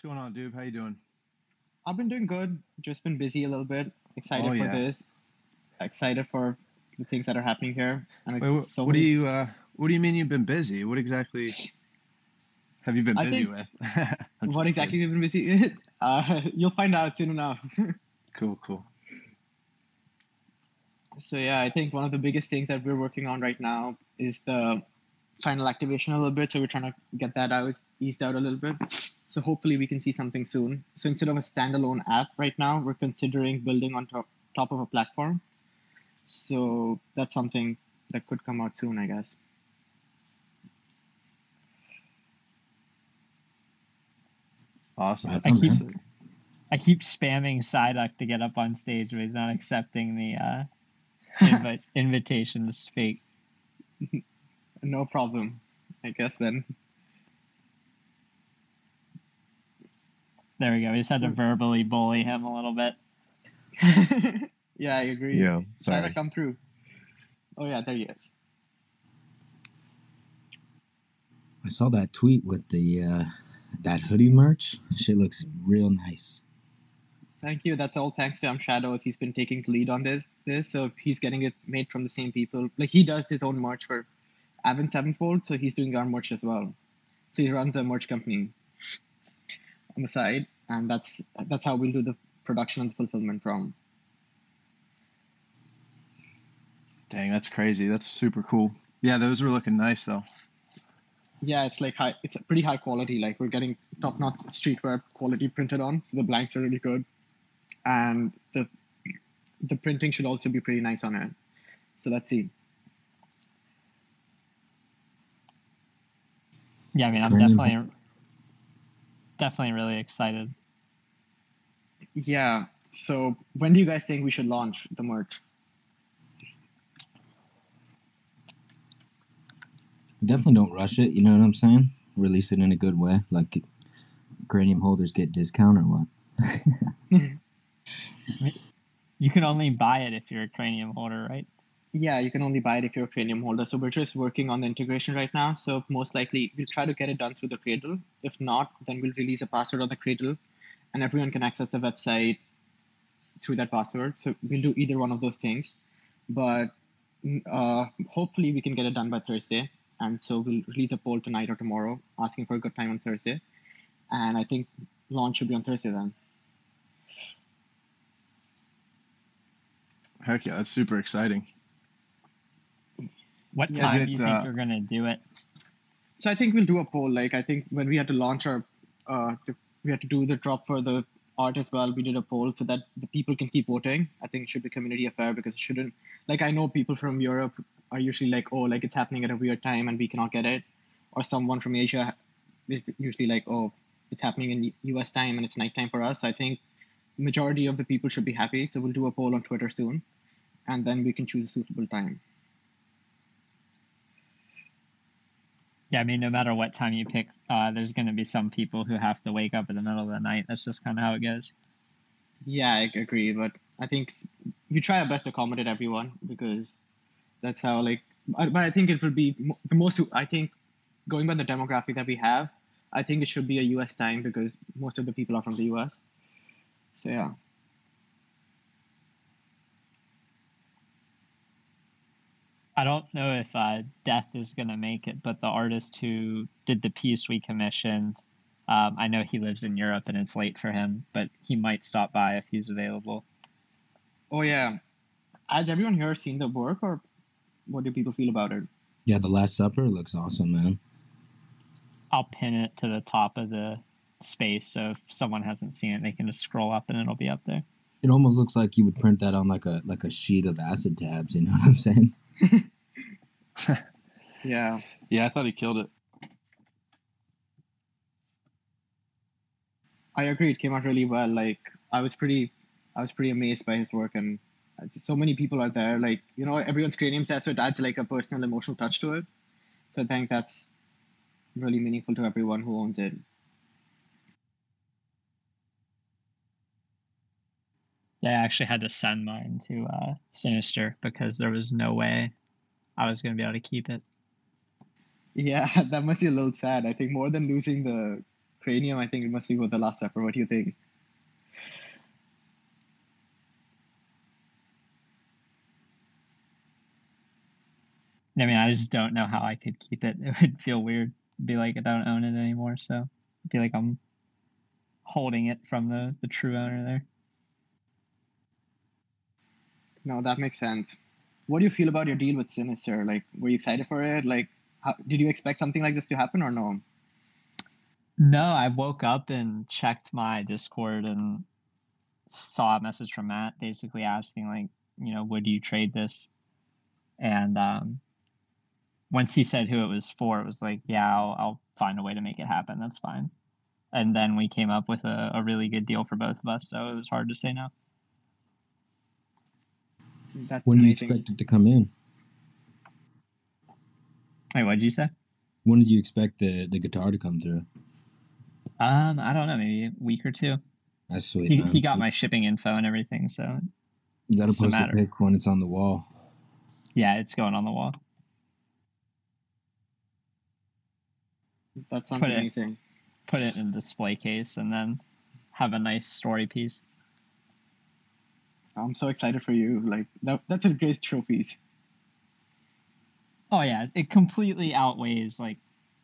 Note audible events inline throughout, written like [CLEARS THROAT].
What's going on, dude? How you doing? I've been doing good. Just been busy a little bit. Excited Oh, for yeah. this. Excited for the things that are happening here. And Wait, what, so what do you uh, What do you mean you've been busy? What exactly have you been I busy with? [LAUGHS] [LAUGHS] What exactly kidding. you've been busy? [LAUGHS] uh, you'll find out soon enough. Cool, cool. so yeah, I think one of the biggest things that we're working on right now is the final activation a little bit. So we're trying to get that out, eased out a little bit. So hopefully we can see something soon. So instead of a standalone app right now, we're considering building on top, top of a platform. So that's something that could come out soon, I guess. Awesome. Right That on, man. I keep spamming Psyduck to get up on stage, but he's not accepting the uh, invi- [LAUGHS] invitation to speak. No problem, I guess then. There we go. We just had to verbally bully him a little bit. [LAUGHS] yeah, I agree. Yeah, Try to sorry. come through. Oh yeah, there he is. I saw that tweet with the uh, that hoodie merch. Shit looks real nice. Thank you. That's all thanks to M. Shadows. He's been taking the lead on this. This, so he's getting it made from the same people. Like he does his own merch for Avenged Sevenfold, so he's doing our merch as well. So he runs a merch company on the side, and that's that's how we'll do the production and the fulfillment from. Dang, that's crazy. That's super cool. Yeah, those were looking nice though. Yeah, it's like high. It's pretty high quality. Like we're getting top-notch streetwear quality printed on, so the blanks are really good, and the the printing should also be pretty nice on it. So let's see. Yeah, I mean, I'm definitely, definitely really excited. Yeah. So when do you guys think we should launch the merch? Definitely don't rush it. You know what I'm saying? Release it in a good way. Like cranium holders get discount or what? [LAUGHS] You can only buy it if you're a cranium holder, right? Yeah, you can only buy it if you're a Cranium holder. So we're just working on the integration right now. So most likely we'll try to get it done through the Cradle. If not, then we'll release a password on the Cradle, and everyone can access the website through that password. So we'll do either one of those things, but mm, uh, hopefully we can get it done by Thursday. And so we'll release a poll tonight or tomorrow asking for a good time on Thursday, and I think launch should be on Thursday then. Heck yeah, that's super exciting. What Yeah. Time it, do you think uh, you're gonna do it? So I think we'll do a poll. Like I think when we had to launch our, uh, the, we had to do the drop for the art as well. We did a poll so that the people can keep voting. I think it should be community affair because it shouldn't. Like I know people from Europe are usually like, oh, like it's happening at a weird time and we cannot get it, or someone from Asia is usually like, oh, it's happening in U.S. time and it's nighttime for us. I think majority of the people should be happy. So we'll do a poll on Twitter soon, and then we can choose a suitable time. Yeah, I mean, no matter what time you pick, uh, there's gonna be some people who have to wake up in the middle of the night. That's just kind of how it goes. Yeah, I agree, but I think we try our best to accommodate everyone because that's how like. But but I think it will be the most. I think going by the demographic that we have, I think it should be a U.S. time because most of the people are from the U.S. So yeah, I don't know if uh, Death is gonna make it, but the artist who did the piece we commissioned, um, I know he lives in Europe and it's late for him, but he might stop by if he's available. oh yeah. Has everyone here seen the work, or what do people feel about it? Yeah, the Last Supper looks awesome, man. I'll pin it to the top of the space, so if someone hasn't seen it, they can just scroll up and it'll be up there. It almost looks like you would print that on like a like a sheet of acid tabs. You know what I'm saying? [LAUGHS] Yeah, [LAUGHS] Yeah, I thought he killed it. I agree. It came out really well. Like I was pretty, I was pretty amazed by his work, and so many people are there. Like you know, everyone's cranium says so it adds like a personal, emotional touch to it. So I think that's really meaningful to everyone who owns it. Yeah, I actually had to send mine to uh, Sinister because there was no way I was going to be able to keep it. Yeah, [LAUGHS] that must be a little sad. I think more than losing the cranium, I think it must be worth the Last Supper. What do you think? I mean, I just don't know how I could keep it. [LAUGHS] It would feel weird. It'd be like I don't own it anymore, so it'd be like I'm holding it from the the true owner there. No, that makes sense. What do you feel about your deal with Sinister? Like, were you excited for it? Like, how, did you expect something like this to happen or no? No, I woke up and checked my Discord and saw a message from Matt basically asking like, you know, would you trade this? And um, once he said who it was for, it was like, yeah, I'll, I'll find a way to make it happen. That's fine. And then we came up with a, a really good deal for both of us, so it was hard to say no. That's When do you expect it to come in? Wait, what did you say? When did you expect the, the guitar to come through? Um, I don't know, maybe a week or two. That's sweet. He, he got my shipping info and everything, so You got to Doesn't post a pic when it's on the wall. yeah, it's going on the wall. That sounds Put it- amazing. Put it in a display case and then have a nice story piece. I'm so excited for you. Like, that, that's a great trophies. Oh yeah, it completely outweighs like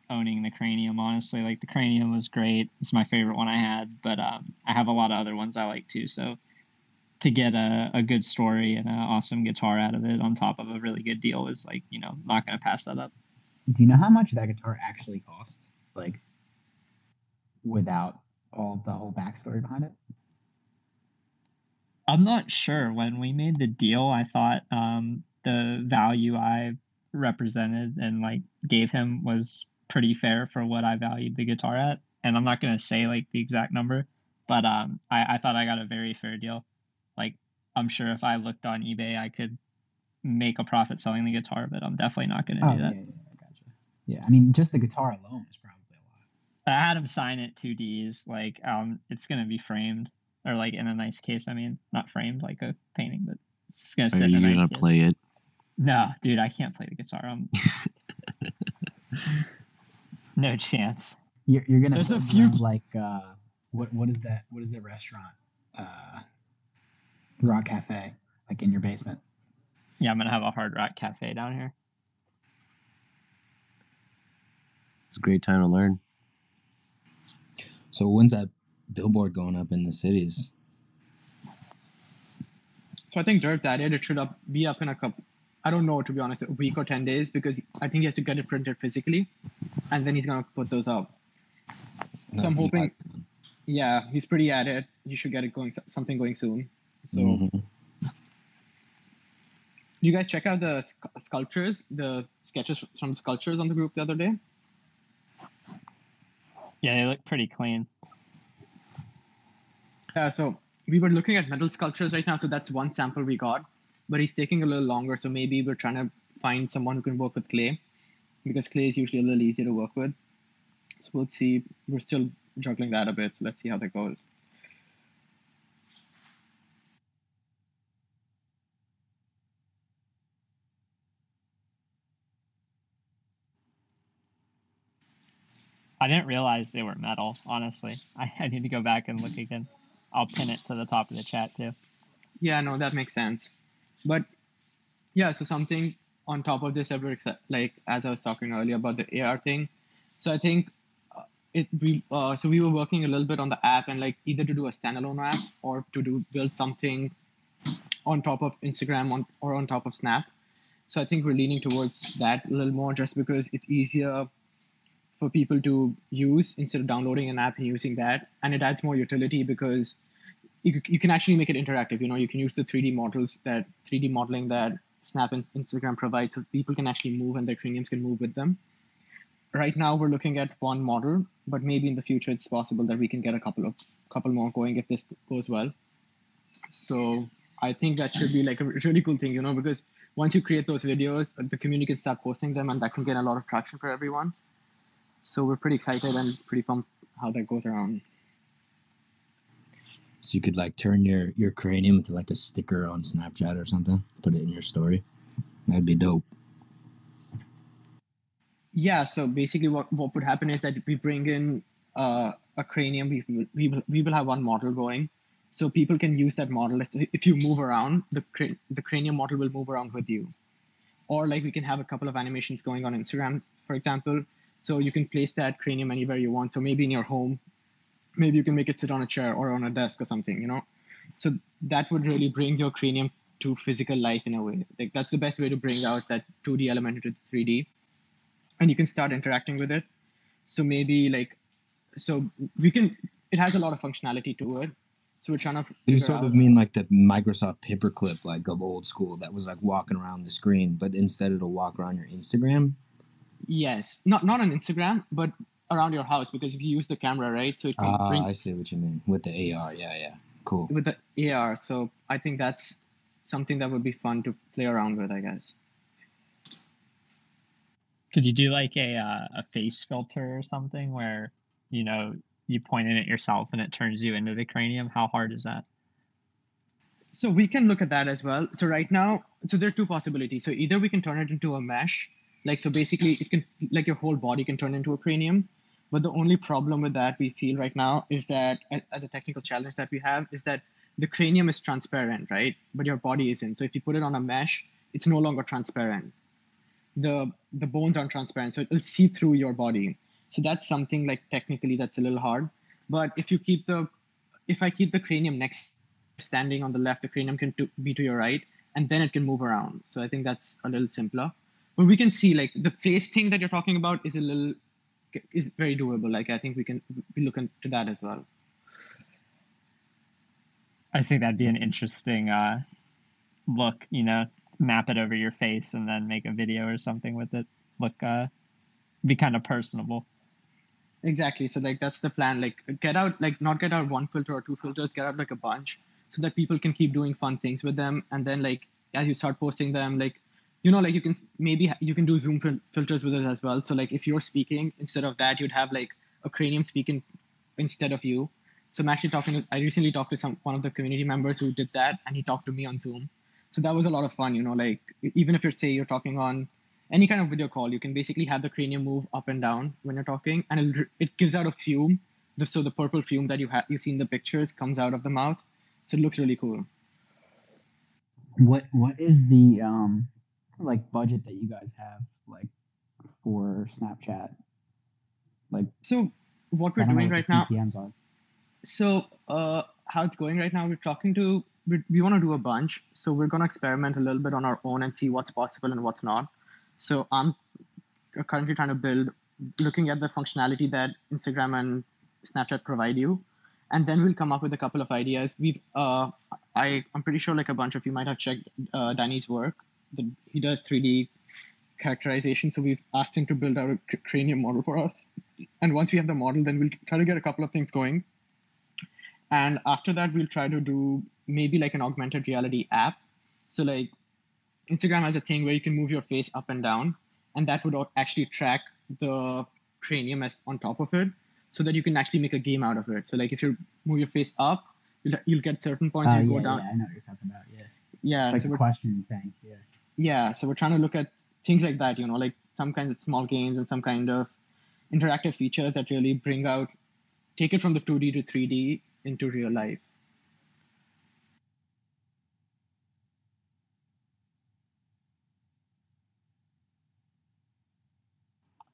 owning the cranium. Honestly, like the cranium was great. It's my favorite one I had, but um, I have a lot of other ones I like too. So to get a, a good story and an awesome guitar out of it on top of a really good deal is like you know not gonna pass that up. Do you know how much that guitar actually cost? Like, without all the whole backstory behind it? I'm not sure. When we made the deal, I thought um, the value I represented and like gave him was pretty fair for what I valued the guitar at. And I'm not gonna say like the exact number, but um, I, I thought I got a very fair deal. Like I'm sure if I looked on eBay, I could make a profit selling the guitar, but I'm definitely not gonna Oh, do that. yeah, yeah, gotcha. Yeah, I mean, just the guitar alone is probably a lot. I had him sign it two Ds. Like um, it's gonna be framed or like in a nice case. I mean, not framed like a painting, but it's gonna sit Are in a you nice gonna case. play it? No, dude, I can't play the guitar. Um, [LAUGHS] no chance. You're, you're gonna There's a few- around, like uh, what what is that? What is that restaurant? Uh, Rock Cafe, like in your basement. Yeah, I'm gonna have a hard rock cafe down here. It's a great time to learn. So when's that billboard going up in the cities? So I think Dirt's added it should up be up in a couple. I don't know to be honest, a week or ten days because I think he has to get it printed physically, and then he's gonna put those up. So I'm hoping- like- Yeah, he's pretty at it. You should get it going, something going soon. So Mhm. you guys check out the sculptures, the sketches from sculptures on the group the other day. Yeah, they look pretty clean. Yeah, so we were looking at metal sculptures right now, so that's one sample we got, but he's taking a little longer. So maybe we're trying to find someone who can work with clay, because clay is usually a little easier to work with. So we'll see. We're still juggling that a bit. So let's see how that goes. I didn't realize they were metal. Honestly, I, I need to go back and look again. I'll pin it to the top of the chat too. Yeah, no, that makes sense. But yeah, so something on top of this, ever like as I was talking earlier about the AR thing. So I think uh, it we uh, so we were working a little bit on the app and like either to do a standalone app or to do build something on top of Instagram on or on top of Snap. So I think we're leaning towards that a little more just because it's easier for people to use instead of downloading an app and using that, and it adds more utility because you, you can actually make it interactive. You know, you can use the 3D models that 3D modeling that Snap and Instagram provides, so people can actually move and their craniums can move with them. Right now, we're looking at one model, but maybe in the future, it's possible that we can get a couple of couple more going if this goes well. So I think that should be like a really cool thing, you know, because once you create those videos, the community can start posting them, and that can get a lot of traction for everyone. So we're pretty excited and pretty pumped how that goes around. So you could like turn your your cranium into like a sticker on Snapchat or something. Put it in your story. That'd be dope. Yeah, so basically what, what would happen is that we bring in uh, a cranium. We will, we will we will have one model going, so people can use that model. If you move around, the cra- the cranium model will move around with you, or like we can have a couple of animations going on Instagram, for example. So you can place that cranium anywhere you want. So maybe in your home, maybe you can make it sit on a chair or on a desk or something. You know, so that would really bring your cranium to physical life in a way. Like that's the best way to bring out that 2D element into 3D, and you can start interacting with it. So maybe like, so we can. It has a lot of functionality to it. So we're trying to. You sort out- of mean like the Microsoft paperclip, like of old school, that was like walking around the screen, but instead it'll walk around your Instagram. Yes, not not on Instagram, but around your house because if you use the camera, right? So it can Ah, bring I see what you mean with the AR. Yeah, yeah, cool. with the AR. So I think that's something that would be fun to play around with, I guess. Could you do like a uh, a face filter or something where you know you point in at yourself and it turns you into the cranium? How hard is that? So we can look at that as well. So right now, so there are two possibilities. So either we can turn it into a mesh, like so basically it can like your whole body can turn into a cranium. But the only problem with that we feel right now is that as a technical challenge that we have is that the cranium is transparent, right? But your body isn't. So if you put it on a mesh, it's no longer transparent. The the bones aren't transparent, so it'll see through your body. So that's something like technically that's a little hard. But if you keep the if I keep the cranium next standing on the left, the cranium can to, be to your right, and then it can move around. So I think that's a little simpler. But we can see like the face thing that you're talking about is a little is very doable. Like I think we can we look into that as well. I think that'd be an interesting uh, look. You know, map it over your face and then make a video or something with it. Look, uh, be kind of personable. Exactly. So like that's the plan. Like get out like not get out one filter or two filters, get out like a bunch so that people can keep doing fun things with them. And then like as you start posting them, like you know, like you can maybe you can do zoom fil- filters with it as well. So like if you're speaking, instead of that, you'd have like a cranium speaking instead of you. So I'm actually talking. To, I recently talked to some one of the community members who did that, and he talked to me on Zoom. So that was a lot of fun. You know, like even if you're say you're talking on any kind of video call, you can basically have the cranium move up and down when you're talking, and it, it gives out a fume. So the purple fume that you have you see in the pictures comes out of the mouth. So it looks really cool. What what is the um like budget that you guys have like for Snapchat? Like So what we're doing right now, are. so uh, how it's going right now, we're talking to we, we want to do a bunch. So we're gonna experiment a little bit on our own and see what's possible and what's not. So I'm currently trying to build, looking at the functionality that Instagram and Snapchat provide you, and then we'll come up with a couple of ideas. We've uh, I I'm pretty sure like a bunch of you might have checked uh, Danny's work. The, he does 3D characterization, so we've asked him to build out a cranium model for us. And once we have the model, then we'll try to get a couple of things going. And after that, we'll try to do maybe like an augmented reality app. So like Instagram has a thing where you can move your face up and down, and that would actually track the cranium as on top of it, so that you can actually make a game out of it. So like if you move your face up, you'll, you'll get certain points. Ah, you yeah, go down. yeah, I know what you're talking about. Yeah, Yeah. like so we're question thing. Yeah. yeah so we're trying to look at things like that you know like some kinds of small games and some kind of interactive features that really bring out take it from the 2d to 3d into real life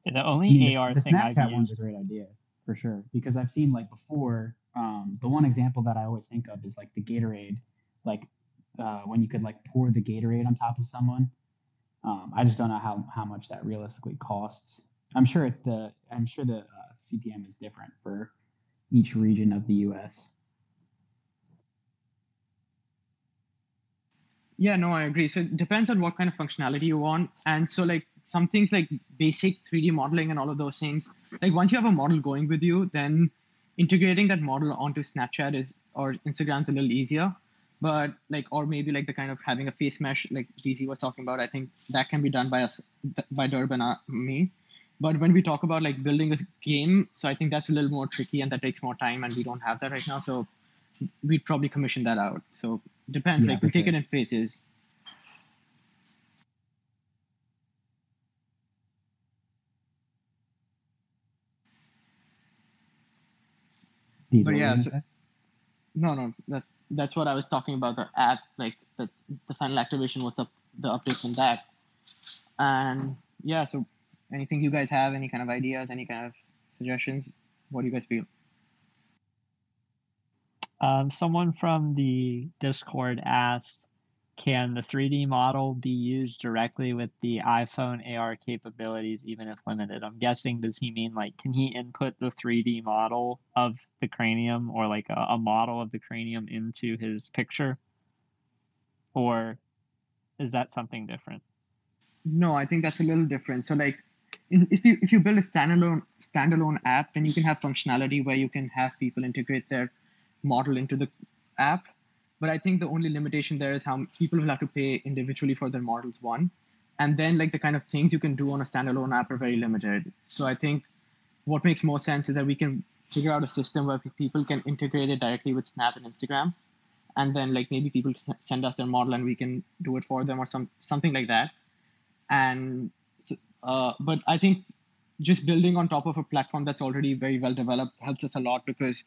The I only mean, the, AR the thing I've Snapchat one's a great idea for sure because I've seen like before. Um, the one example that I always think of is like the Gatorade, like uh, when you could like pour the Gatorade on top of someone. Um, I just don't know how how much that realistically costs. I'm sure it's the I'm sure the uh, CPM is different for each region of the U.S. yeah no i agree so it depends on what kind of functionality you want and so like some things like basic 3d modeling and all of those things like once you have a model going with you then integrating that model onto snapchat is or instagram's a little easier but like or maybe like the kind of having a face mesh like dz was talking about i think that can be done by us by durban uh, me. But when we talk about like building a game so i think that's a little more tricky and that takes more time and we don't have that right now. So we'd probably commission that out. So depends Yeah, like we'll for take it in phases. But what were you yeah, so-? No, no, that's that's what I was talking about. The app, like that's the final activation. What's up? The updates on that, and yeah. So, anything you guys have? Any kind of ideas? Any kind of suggestions? What do you guys feel? Um, someone from the Discord asked, "Can the 3D model be used directly with the iPhone AR capabilities, even if limited?" I'm guessing does he mean like can he input the 3D model of the cranium or like a, a model of the cranium into his picture, or is that something different? No, I think that's a little different. So like, if you if you build a standalone standalone app, then you can have functionality where you can have people integrate their model into the app. But I think the only limitation there is how people will have to pay individually for their models one, and then like the kind of things you can do on a standalone app are very limited. So I think what makes more sense is that we can figure out a system where people can integrate it directly with Snap and Instagram, and then like maybe people send us their model and we can do it for them or some something like that. And uh, but i think just building on top of a platform that's already very well developed helps us a lot because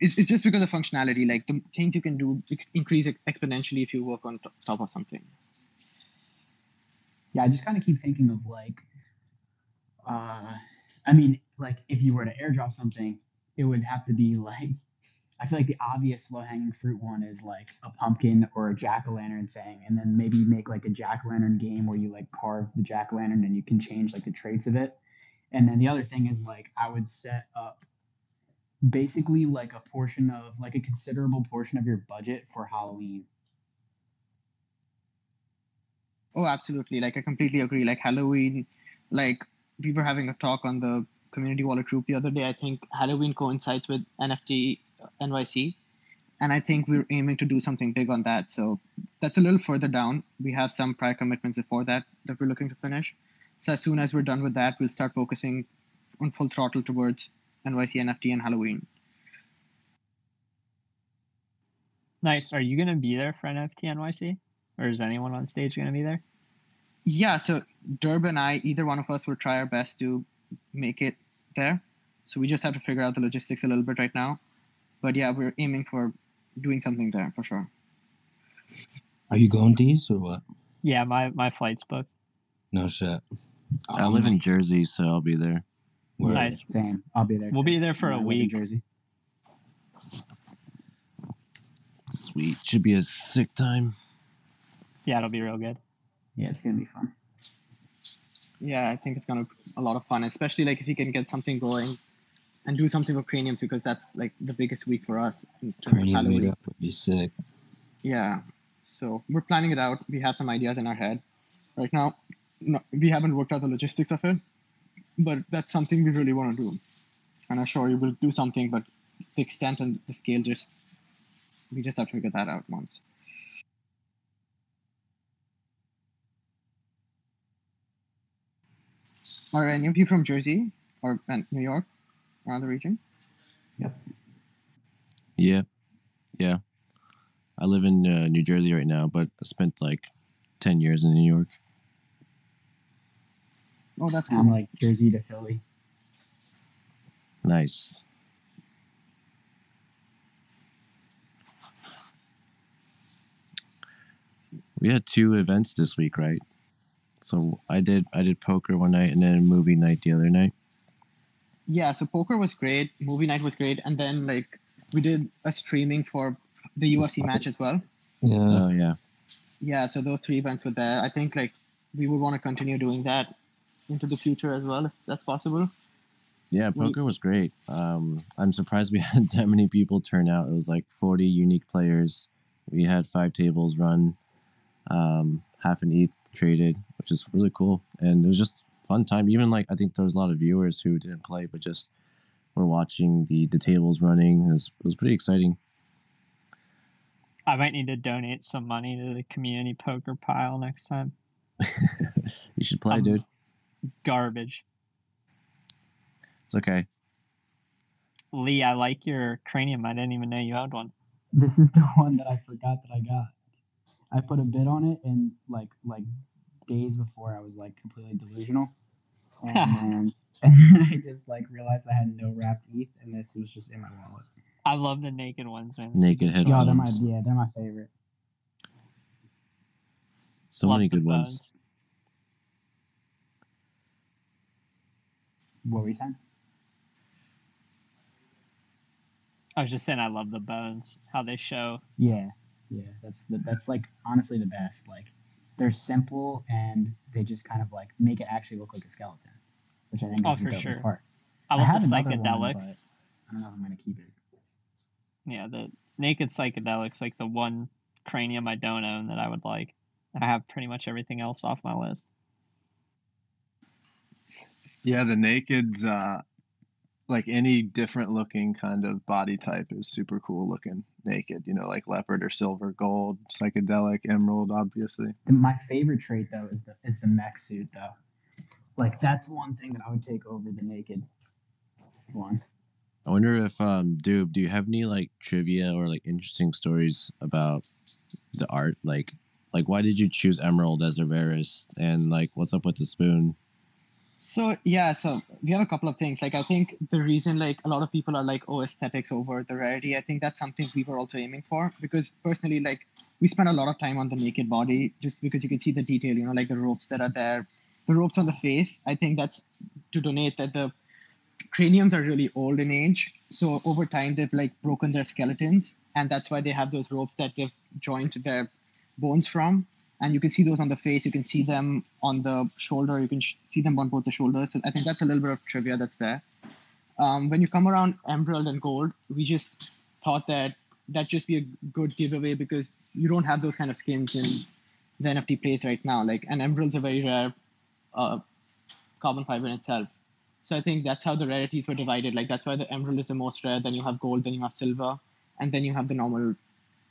it's, it's just because of functionality like the things you can do increase exponentially if you work on top of something Yeah, I just kind of keep thinking of like, uh, I mean, like if you were to airdrop something, it would have to be like, I feel like the obvious low hanging fruit one is like a pumpkin or a jack o' lantern thing, and then maybe make like a jack o' lantern game where you like carve the jack o' lantern and you can change like the traits of it. And then the other thing is like I would set up basically like a portion of like a considerable portion of your budget for Halloween. oh absolutely like i completely agree like halloween like we were having a talk on the community wallet group the other day i think halloween coincides with nft uh, nyc and I think we're aiming to do something big on that. So that's a little further down. We have some prior commitments before that that we're looking to finish. So as soon as we're done with that, we'll start focusing on full throttle towards NYC NFT and Halloween. Nice. Are you gonna be there for NFT NYC, or is anyone on stage gonna be there? Yeah, so Durb and I, either one of us will try our best to make it there. So we just have to figure out the logistics a little bit right now. But yeah, we're aiming for doing something there for sure. Are you going D's or what? Yeah, my my flight's booked. No shit. I live in Jersey, so I'll be there. Word. Nice. Same. I'll be there. We'll too. be there for I a live week. Jersey. Sweet. Should be a sick time. Yeah, it'll be real good. Yeah, it's gonna be fun. Yeah, I think it's gonna be a lot of fun, especially like if you can get something going and do something with craniums because that's like the biggest week for us. in Cranium Halloween. meetup would be sick. Yeah. So we're planning it out. We have some ideas in our head. Right now, no, we haven't worked out the logistics of it, but that's something we really want to do. And I'm sure we will do something, but the extent and the scale just, we just have to figure that out once. Are any of you from Jersey or New York, around the region? Yep. Yeah. Yeah. I live in uh, New Jersey right now, but I spent like 10 years in New York. Oh, that's cool. I'm like Jersey to Philly. Nice. We had two events this week, right? So I did I did poker one night and then movie night the other night. yeah so poker was great movie night was great and then like we did a streaming for the ufc match as well Yeah. Oh yeah. yeah so those three events were there i think like we would want to continue doing that into the future as well if that's possible Yeah, Well- poker was great. Um, I'm surprised we [LAUGHS] had that many people turn out. It was like 40 unique players. We had five tables run, um, half an ETH traded, which is really cool. And it was just fun time. Even like I think there was a lot of viewers who didn't play, but just were watching the the tables running. It was, it was pretty exciting. I might need to donate some money to the community poker pile next time. [LAUGHS] you should play, Um, dude. Garbage. It's okay. Lee, I like your cranium. I didn't even know you had one. This is the [LAUGHS] one that I forgot that I got. I put a bid on it and like like days before I was like completely delusional. [LAUGHS] And, [LAUGHS] and I just like realized I had no wrapped ETH and this was just in my wallet. I I love the naked ones, man. Naked Super Yeah, they're my headphones. yeah, they're my favorite. So Love many the good ones. What were you saying? I was just saying I love the bones, how they show. Yeah, yeah. That's the, that's like honestly the best. Like they're simple and they just kind of like make it actually look like a skeleton, which I think Oh, is the for dopest sure. part. I I love have the another one, psychedelics. I don't know if I'm gonna keep it. Yeah, the naked psychedelics, like the one cranium I don't own that I would like. I have pretty much everything else off my list. Yeah, the nakeds, uh, like any different looking kind of body type is super cool looking naked. You know, like leopard or silver, gold, psychedelic, emerald, obviously. My favorite trait though is the is the mech suit though. Like that's one thing that I would take over the naked one. I wonder if um Doob, do you have any like trivia or like interesting stories about the art? Like like why did you choose emerald as a rarest and like what's up with the spoon? So yeah, so we have a couple of things. Like I think the reason like a lot of people are like, oh, aesthetics over the rarity. I think that's something we were also aiming for because personally, like we spent a lot of time on the naked body just because you can see the detail. You know, like the ropes that are there, the ropes on the face. I think that's to donate that the craniums are really old in age. So over time they've like broken their skeletons, and that's why they have those ropes that they've joined their bones from and you can see those on the face you can see them on the shoulder you can sh- see them on both the shoulders. So i think that's a little bit of trivia that's there. Um, when you come around emerald and gold we just thought that that just be a good giveaway because you don't have those kind of skins in the nft place right now. Like and emerald's are very rare uh, carbon fiber in itself. So i think that's how the rarities were divided. Like that's why the emerald is the most rare. Then you have gold then you have silver and then you have the normal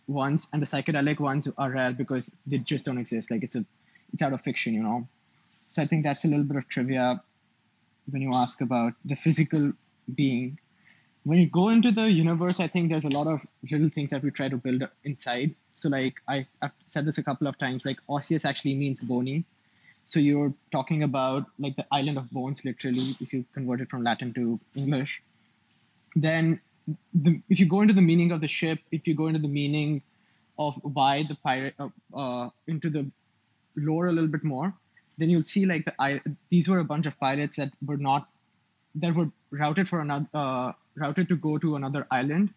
ones and the psychedelic ones are rare because they just don't exist. Like it's a it's out of fiction you know? So i think that's a little bit of trivia when you ask about the physical being. When you go into the universe i think there's a lot of little things that we try to build inside. So like I, i've said this a couple of times like osseous actually means bony. So you're talking about like the island of bones literally if you convert it from latin to english. Then the, if you go into the meaning of the ship, if you go into the meaning of why the pirate uh, uh, into the lore a little bit more, then you'll see like the I, these were a bunch of pilots that were not that were routed for another uh, routed to go to another island,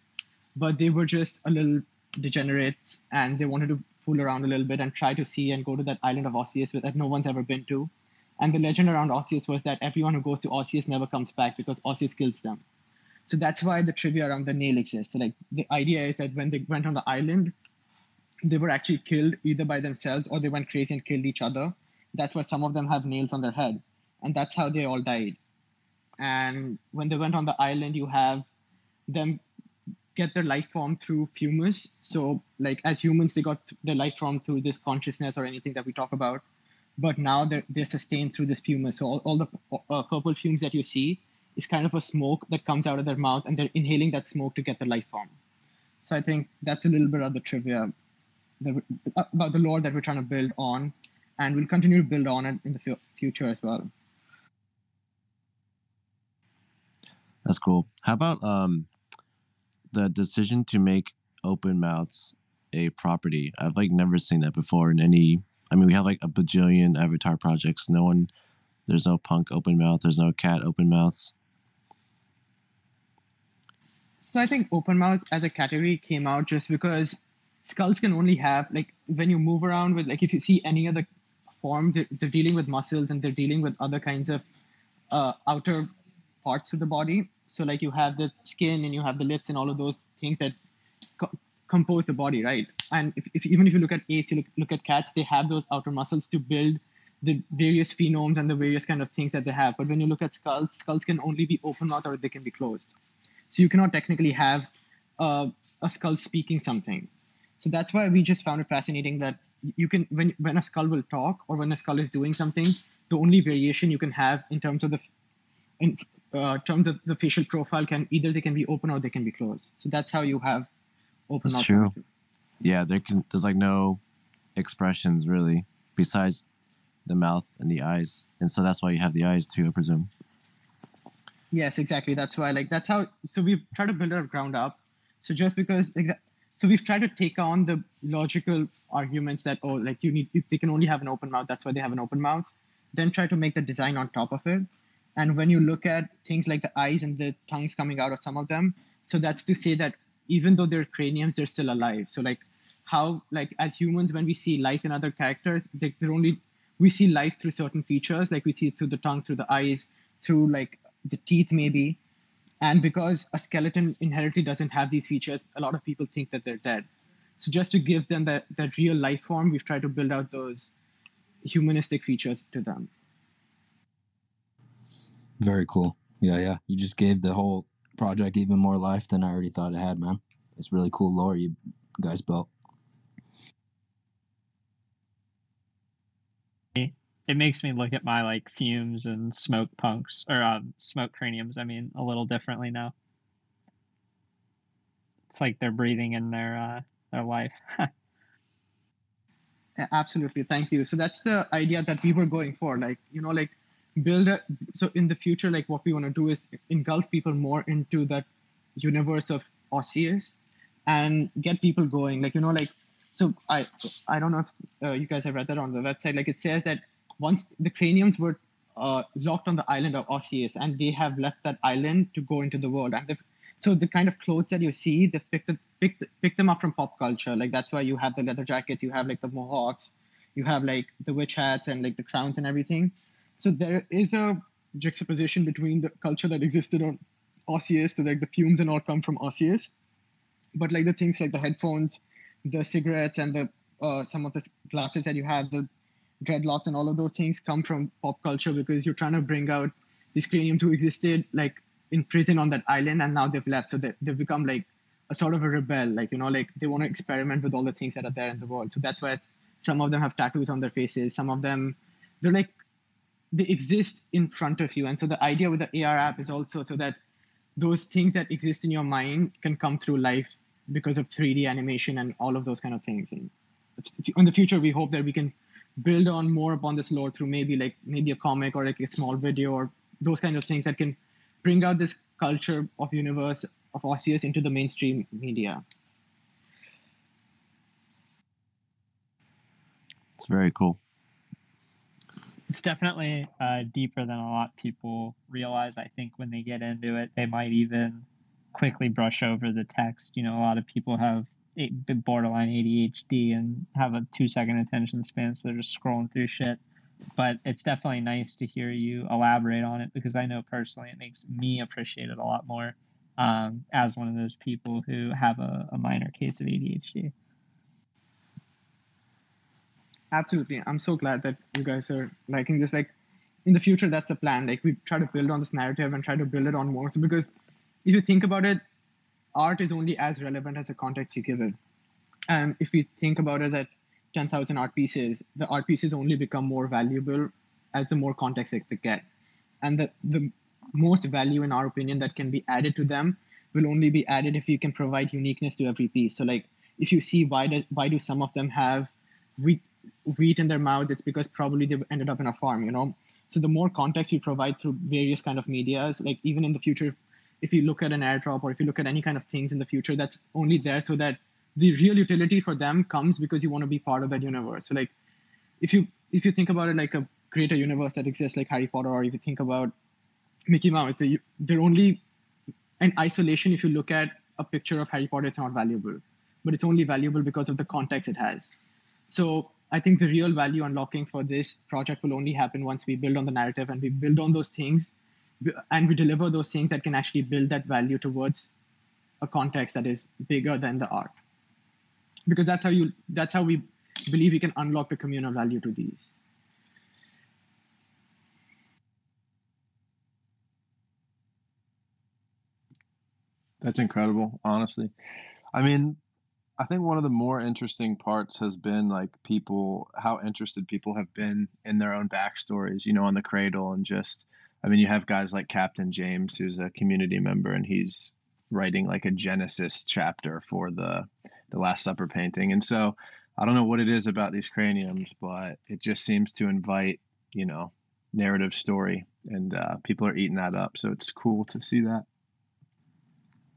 but they were just a little degenerates and they wanted to fool around a little bit and try to see and go to that island of Osseous that no one's ever been to. And the legend around Osseous was that everyone who goes to Osseous never comes back because Osseous kills them. So that's why the trivia around the nail exists. So like the idea is that when they went on the island, they were actually killed either by themselves or they went crazy and killed each other. That's why some of them have nails on their head, and that's how they all died. And when they went on the island, you have them get their life form through fumus. So like as humans, they got their life form through this consciousness or anything that we talk about. But now they're, they're sustained through this fumus. So all, all the uh, purple fumes that you see is kind of a smoke that comes out of their mouth and they're inhaling that smoke to get their life form. So I think that's a little bit of the trivia that, about the lore that we're trying to build on, and we'll continue to build on it in the f- future as well. That's cool. How about um the decision to make open mouths a property? I've like never seen that before in any I mean we have like a bajillion avatar projects. No one there's no punk open mouth, there's no cat open mouths. So I think open mouth as a category came out just because skulls can only have like when you move around with like if you see any other forms, they're, they're dealing with muscles and they're dealing with other kinds of uh, outer parts of the body. So like you have the skin and you have the lips and all of those things that co- compose the body, right? And if, if even if you look at apes, you look, look at cats, they have those outer muscles to build the various phonemes and the various kind of things that they have. But when you look at skulls, skulls can only be open mouth or they can be closed. So you cannot technically have uh, a skull speaking something. So that's why we just found it fascinating that you can when when a skull will talk or when a skull is doing something, the only variation you can have in terms of the in uh, terms of the facial profile can either they can be open or they can be closed. So that's how you have open That's mouth. true. Yeah, there can there's like no expressions really besides the mouth and the eyes. And so that's why you have the eyes too, I presume. Yes, exactly. That's why, like, that's how. So we try to build it ground up. So just because like so we've tried to take on the logical arguments that oh like you need they can only have an open mouth that's why they have an open mouth then try to make the design on top of it and when you look at things like the eyes and the tongues coming out of some of them so that's to say that even though they're craniums they're still alive so like how like as humans when we see life in other characters they, they're only we see life through certain features like we see through the tongue through the eyes through like the teeth maybe and because a skeleton inherently doesn't have these features, a lot of people think that they're dead. So just to give them that, that real life form, we've tried to build out those humanistic features to them. Very cool. Yeah, yeah. You just gave the whole project even more life than I already thought it had, man. It's really cool lore you guys built. It makes me look at my like fumes and smoke punks or um, smoke craniums. I mean, a little differently now. It's like they're breathing in their uh, their life. [LAUGHS] Absolutely, thank you. So that's the idea that we were going for. Like you know, like build a. So in the future, like what we want to do is engulf people more into that universe of Osseous, and get people going. Like you know, like so I I don't know if uh, you guys have read that on the website. Like it says that once the craniums were uh, locked on the island of Osseous, and they have left that island to go into the world. And so the kind of clothes that you see, they've picked pick pick them up from pop culture. Like that's why you have the leather jackets, you have like the mohawks, you have like the witch hats and like the crowns and everything. So there is a juxtaposition between the culture that existed on Osseous, so like the fumes and all come from Osseous, but like the things like the headphones, the cigarettes, and the uh, some of the glasses that you have, the dreadlocks and all of those things come from pop culture because you're trying to bring out these craniums who existed like in prison on that island and now they've left. So they, they've become like a sort of a rebel like you know like they want to experiment with all the things that are there in the world. So that's why some of them have tattoos on their faces. Some of them they're like they exist in front of you. And so the idea with the ar app is also so that those things that exist in your mind can come through life because of 3d animation and all of those kind of things. And in the future we hope that we can build on more upon this lore through maybe like maybe a comic or like a small video or those kind of things that can bring out this culture of universe of Osseous into the mainstream media. It's very cool. It's definitely uh, deeper than a lot of people realize. I think when they get into it, they might even quickly brush over the text. You know, a lot of people have borderline ADHD and have a two second attention span, so they're just scrolling through shit. But it's definitely nice to hear you elaborate on it because I know personally it makes me appreciate it a lot more um, as one of those people who have a, a minor case of ADHD. Absolutely. I'm so glad that you guys are liking this. Like in the future, that's the plan. Like we try to build on this narrative and try to build it on more. So because if you think about it, art is only as relevant as the context you give it. And if we think about it as 10,000 art pieces, the art pieces only become more valuable as the more context they get. And the, the most value, in our opinion, that can be added to them will only be added if you can provide uniqueness to every piece. So, like, if you see why do, why do some of them have wheat, wheat in their mouth, it's because probably they ended up in a farm, you know? So the more context you provide through various kind of medias, like even in the future, if you look at an airdrop or if you look at any kind of things in the future, that's only there so that the real utility for them comes because you want to be part of that universe. So like if you if you think about it like a greater universe that exists like Harry Potter, or if you think about Mickey Mouse, they they're only in isolation. If you look at a picture of Harry Potter, it's not valuable, but it's only valuable because of the context it has. So I think the real value unlocking for this project will only happen once we build on the narrative and we build on those things and we deliver those things that can actually build that value towards a context that is bigger than the art. Because that's how you that's how we believe we can unlock the communal value to these. That's incredible honestly. I mean i think one of the more interesting parts has been like people how interested people have been in their own backstories you know on the cradle and just I mean, you have guys like Captain James, who's a community member, and he's writing like a Genesis chapter for the the Last Supper painting. And so, I don't know what it is about these craniums, but it just seems to invite, you know, narrative story, and uh, people are eating that up. So it's cool to see that.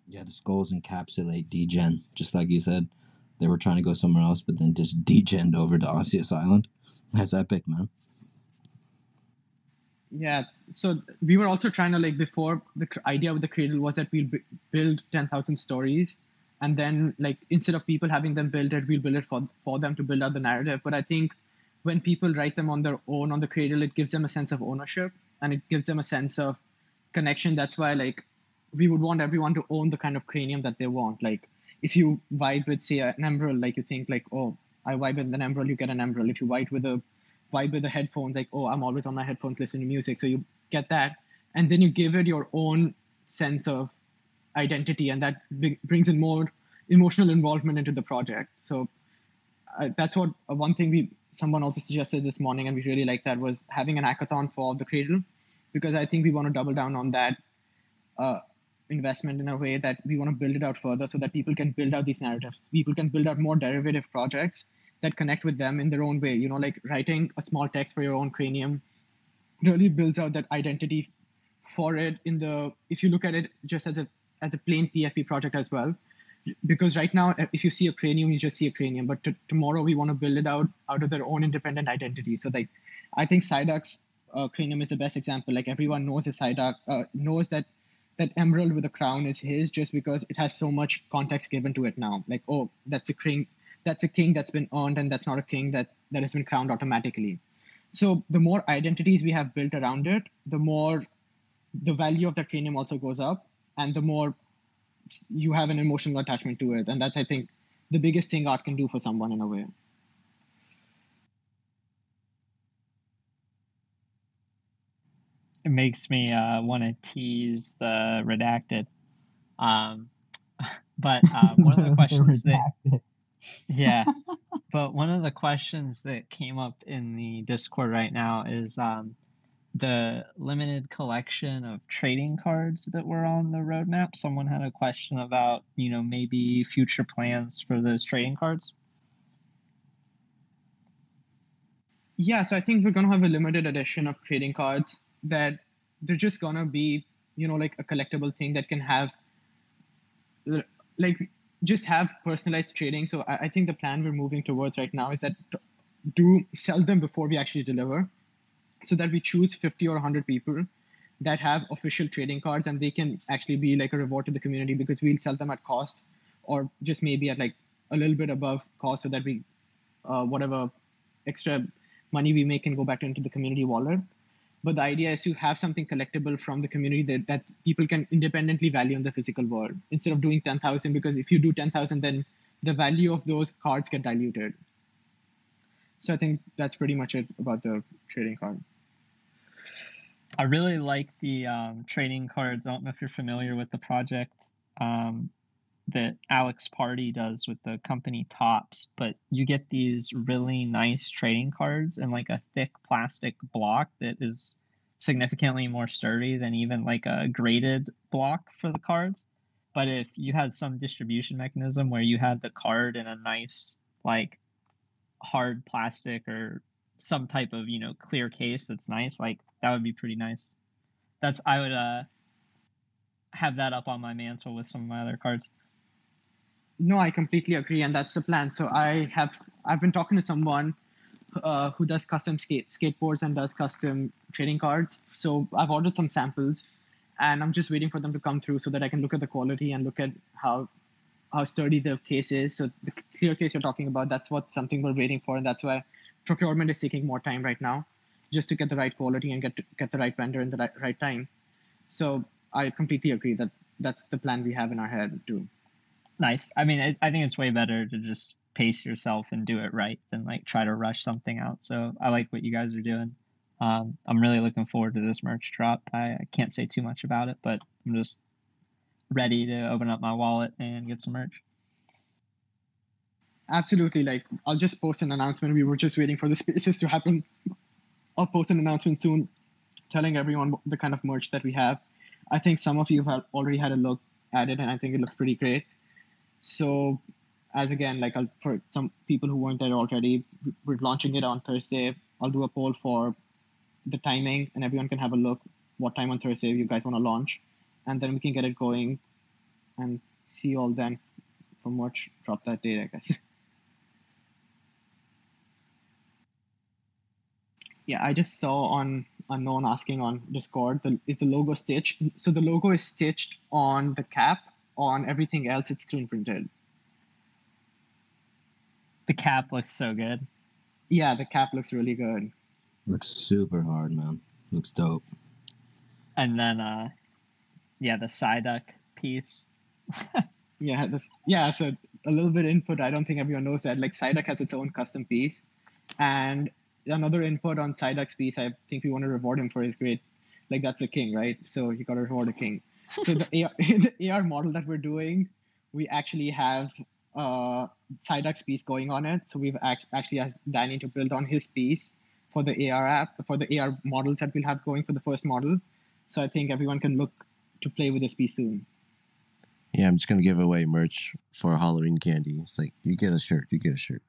Yeah, the skulls encapsulate degen, just like you said. They were trying to go somewhere else, but then just [LAUGHS] degened over to Osseous Island. That's epic, man. Yeah. So we were also trying to like before the idea with the cradle was that we'll b- build ten thousand stories, and then like instead of people having them build it, we'll build it for for them to build out the narrative. But I think when people write them on their own on the cradle, it gives them a sense of ownership and it gives them a sense of connection. That's why like we would want everyone to own the kind of cranium that they want. Like if you vibe with say an emerald, like you think like oh I vibe with an emerald, you get an emerald. If you vibe with a vibe with the headphones, like oh I'm always on my headphones listening to music, so you get that, and then you give it your own sense of identity, and that b- brings in more emotional involvement into the project. So uh, that's what uh, one thing we someone also suggested this morning, and we really like that was having an hackathon for the cradle, because I think we want to double down on that uh, investment in a way that we want to build it out further, so that people can build out these narratives. People can build out more derivative projects that connect with them in their own way. You know, like writing a small text for your own cranium really builds out that identity for it in the if you look at it just as a as a plain PFP project as well because right now if you see a cranium you just see a cranium but t- tomorrow we want to build it out out of their own independent identity so like i think Psyduck's uh, cranium is the best example like everyone knows a Psyduck uh, knows that that emerald with a crown is his just because it has so much context given to it now like oh that's a king that's a king that's been earned and that's not a king that that has been crowned automatically so the more identities we have built around it the more the value of the cranium also goes up and the more you have an emotional attachment to it and that's i think the biggest thing art can do for someone in a way It makes me uh, want to tease the redacted. Um, [LAUGHS] but uh, one of the [LAUGHS] questions that. Yeah, [LAUGHS] but one of the questions that came up in the Discord right now is um, the limited collection of trading cards that were on the roadmap. Someone had a question about, you know, maybe future plans for those trading cards. yeah so i think we're going to have a limited edition of trading cards that they're just going to be you know like a collectible thing that can have like just have personalized trading. So i, I think the plan we're moving towards right now is that do sell them before we actually deliver so that we choose 50 or 100 people that have official trading cards and they can actually be like a reward to the community because we'll sell them at cost or just maybe at like a little bit above cost so that we uh, whatever extra money we make can go back into the community wallet but the idea is to have something collectible from the community that, that people can independently value in the physical world instead of doing 10000 because if you do 10000 then the value of those cards get diluted. So i think that's pretty much it about the trading card. I really like the um, trading cards. I don't know if you're familiar with the project. Um, that Alex Party does with the company Topps, but you get these really nice trading cards in like a thick plastic block that is significantly more sturdy than even like a graded block for the cards. But if you had some distribution mechanism where you had the card in a nice like hard plastic or some type of you know clear case that's nice like that would be pretty nice that's i would uh have that up on my mantle with some of my other cards no i completely agree and that's the plan. So i have i've been talking to someone uh, who does custom skate skateboards and does custom trading cards. So i've ordered some samples and i'm just waiting for them to come through so that i can look at the quality and look at how how sturdy the case is. So the clear case you're talking about that's what something we're waiting for and that's why procurement is taking more time right now just to get the right quality and get to, get the right vendor in the right, right time. So i completely agree that that's the plan we have in our head too nice. I mean I, I think it's way better to just pace yourself and do it right than like try to rush something out. So i like what you guys are doing. Um, i'm really looking forward to this merch drop. I, I can't say too much about it but i'm just ready to open up my wallet and get some merch. Absolutely. Like i'll just post an announcement. We were just waiting for the spaces to happen. [LAUGHS] I'll post an announcement soon telling everyone the kind of merch that we have. I think some of you have already had a look at it and i think it looks pretty great so as again like I'll, for some people who weren't there already we're launching it on thursday i'll do a poll for the timing and everyone can have a look what time on thursday you guys want to launch and then we can get it going and see you all then for merch drop that day, I guess. [LAUGHS] yeah, I just saw on unknown asking on Discord, the, is the logo stitched? So the logo is stitched on the cap. On everything else, it's screen printed. The cap looks so good. Yeah, the cap looks really good. Looks super hard, man. Looks dope. And then, uh, yeah, the Psyduck piece. [LAUGHS] Yeah, this yeah. So a little bit input. I don't think everyone knows that. Like Psyduck has its own custom piece, and another input on Psyduck's piece. I think we want to reward him for his great. Like that's the king, right? So you got to reward a king. [LAUGHS] So the AR, [LAUGHS] the AR model that we're doing, we actually have uh Psyduck's piece going on it. So we've act- actually asked Danny to build on his piece for the AR app for the AR models that we'll have going for the first model. So I think everyone can look to play with this piece soon. Yeah, I'm just gonna give away merch for Halloween candy. It's like you get a shirt, you get a shirt.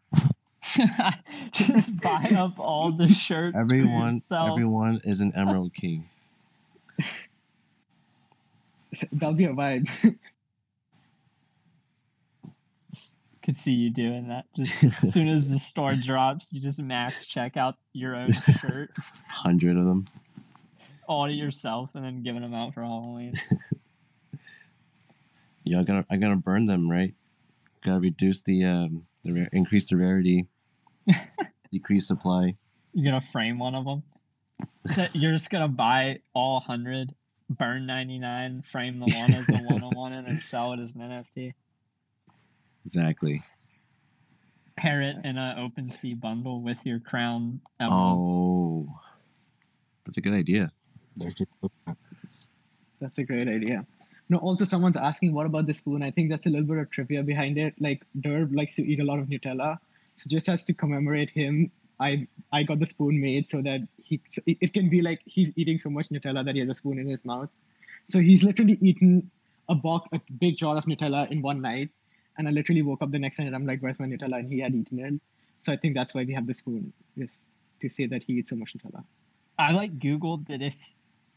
[LAUGHS] Just buy up all the shirts. Everyone, yourself. everyone is an Emerald King. That'll be a vibe. [LAUGHS] Could see you doing that. Just as [LAUGHS] soon as the store drops, you just max check out your own [LAUGHS] shirt, Hundred of them. all to yourself, and then giving them out for Halloween. Yeah, I'm gonna, I'm gonna burn them, right? Gotta reduce the, um, the increase the rarity, decrease supply. You're gonna frame one of them. You're just gonna buy all hundred, burn ninety nine, frame the one as a one on one, and then sell it as an NFT. Exactly. Pair it in an OpenSea bundle with your crown. emblem. Oh, that's a good idea. That's a great idea. No, also someone's asking, what about the spoon? I think that's a little bit of trivia behind it. Like Derb likes to eat a lot of Nutella, so just as to commemorate him, I I got the spoon made so that he it can be like he's eating so much Nutella that he has a spoon in his mouth. So he's literally eaten a box, a big jar of Nutella in one night, and I literally woke up the next night and I'm like, where's my Nutella? And he had eaten it. So I think that's why we have the spoon, just to say that he eats so much Nutella. I like Googled that if